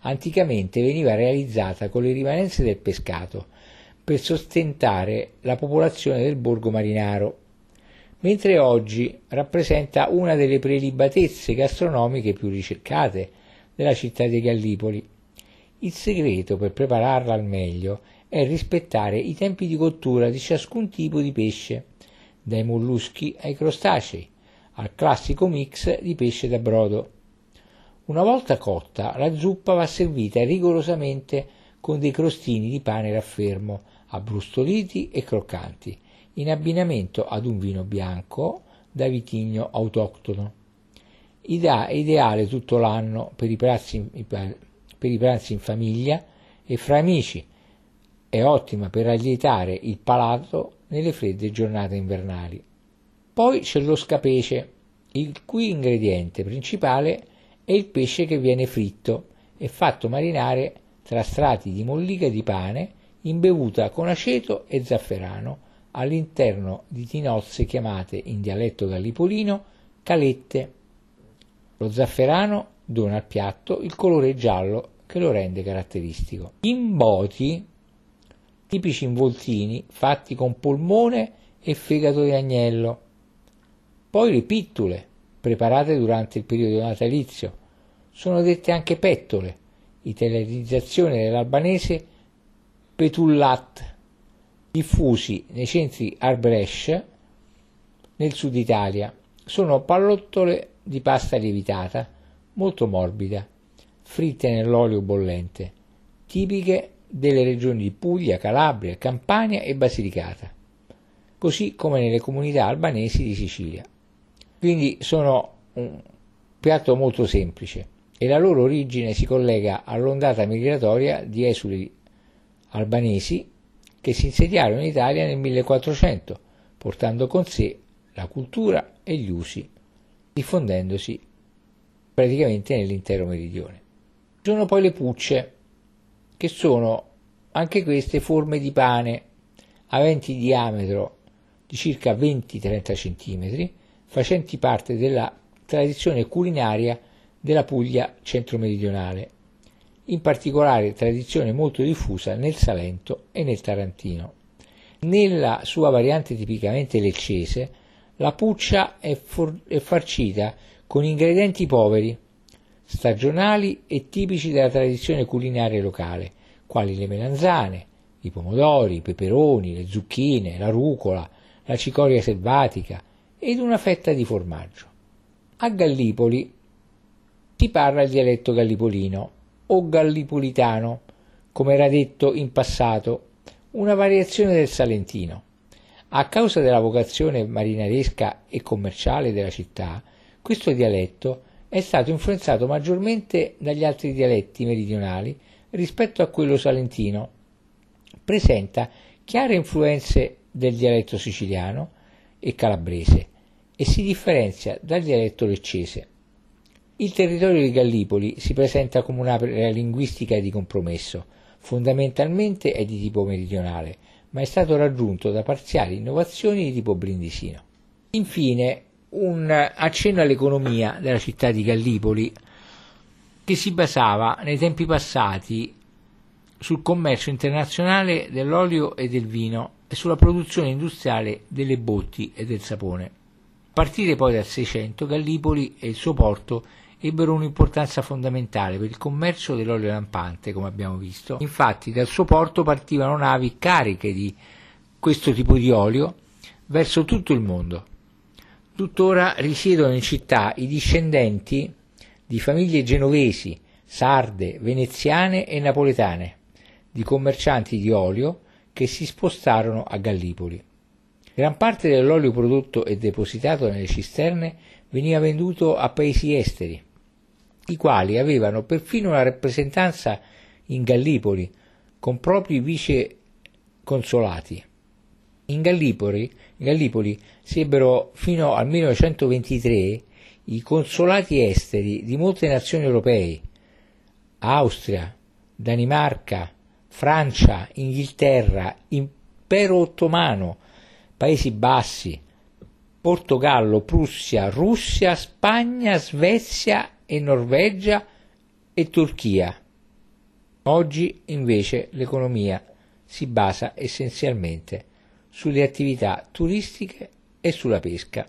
Anticamente veniva realizzata con le rimanenze del pescato per sostentare la popolazione del borgo marinaro, mentre oggi rappresenta una delle prelibatezze gastronomiche più ricercate della città di Gallipoli. Il segreto per prepararla al meglio è rispettare i tempi di cottura di ciascun tipo di pesce, dai molluschi ai crostacei, al classico mix di pesce da brodo. Una volta cotta, la zuppa va servita rigorosamente con dei crostini di pane raffermo, abbrustoliti e croccanti, in abbinamento ad un vino bianco da vitigno autoctono. Ideale tutto l'anno per i pranzi per i pranzi in famiglia e fra amici. È ottima per allietare il palato nelle fredde giornate invernali. Poi c'è lo scapece, il cui ingrediente principale è il pesce che viene fritto e fatto marinare tra strati di mollica di pane imbevuta con aceto e zafferano all'interno di tinozze chiamate in dialetto gallipolino calette. Lo zafferano dona al piatto il colore giallo che lo rende caratteristico. Imboti, tipici involtini fatti con polmone e fegato di agnello. Poi le pittule, preparate durante il periodo natalizio, sono dette anche pettole, italianizzazione dell'albanese petullat, diffusi nei centri Arbresh nel sud Italia. Sono pallottole di pasta lievitata molto morbida, fritte nell'olio bollente, tipiche delle regioni di Puglia, Calabria, Campania e Basilicata, così come nelle comunità albanesi di Sicilia. Quindi sono un piatto molto semplice e la loro origine si collega all'ondata migratoria di esuli albanesi che si insediarono in Italia nel 1400, portando con sé la cultura e gli usi, diffondendosi praticamente nell'intero meridione. Ci sono poi le pucce, che sono anche queste forme di pane aventi diametro di circa 20-30 cm, facenti parte della tradizione culinaria della Puglia centro-meridionale, in particolare tradizione molto diffusa nel Salento e nel Tarantino. Nella sua variante tipicamente leccese, la puccia è, for- è farcita con ingredienti poveri, stagionali e tipici della tradizione culinaria locale, quali le melanzane, i pomodori, i peperoni, le zucchine, la rucola, la cicoria selvatica ed una fetta di formaggio. A Gallipoli si parla il dialetto gallipolino o gallipolitano, come era detto in passato, una variazione del salentino. A causa della vocazione marinaresca e commerciale della città, questo dialetto è stato influenzato maggiormente dagli altri dialetti meridionali rispetto a quello salentino. Presenta chiare influenze del dialetto siciliano e calabrese e si differenzia dal dialetto leccese. Il territorio di Gallipoli si presenta come un'area linguistica di compromesso, fondamentalmente è di tipo meridionale, ma è stato raggiunto da parziali innovazioni di tipo brindisino. Infine, un accenno all'economia della città di Gallipoli che si basava nei tempi passati sul commercio internazionale dell'olio e del vino e sulla produzione industriale delle botti e del sapone. A partire poi dal 600 Gallipoli e il suo porto ebbero un'importanza fondamentale per il commercio dell'olio lampante, come abbiamo visto. Infatti dal suo porto partivano navi cariche di questo tipo di olio verso tutto il mondo. Tuttora risiedono in città i discendenti di famiglie genovesi, sarde, veneziane e napoletane, di commercianti di olio che si spostarono a Gallipoli. Gran parte dell'olio prodotto e depositato nelle cisterne veniva venduto a paesi esteri, i quali avevano perfino una rappresentanza in Gallipoli con propri vice consolati. In Gallipoli, in Gallipoli si ebbero fino al 1923 i consolati esteri di molte nazioni europee, Austria, Danimarca, Francia, Inghilterra, Impero Ottomano, Paesi Bassi, Portogallo, Prussia, Russia, Spagna, Svezia e Norvegia e Turchia. Oggi invece l'economia si basa essenzialmente sulle attività turistiche e sulla pesca.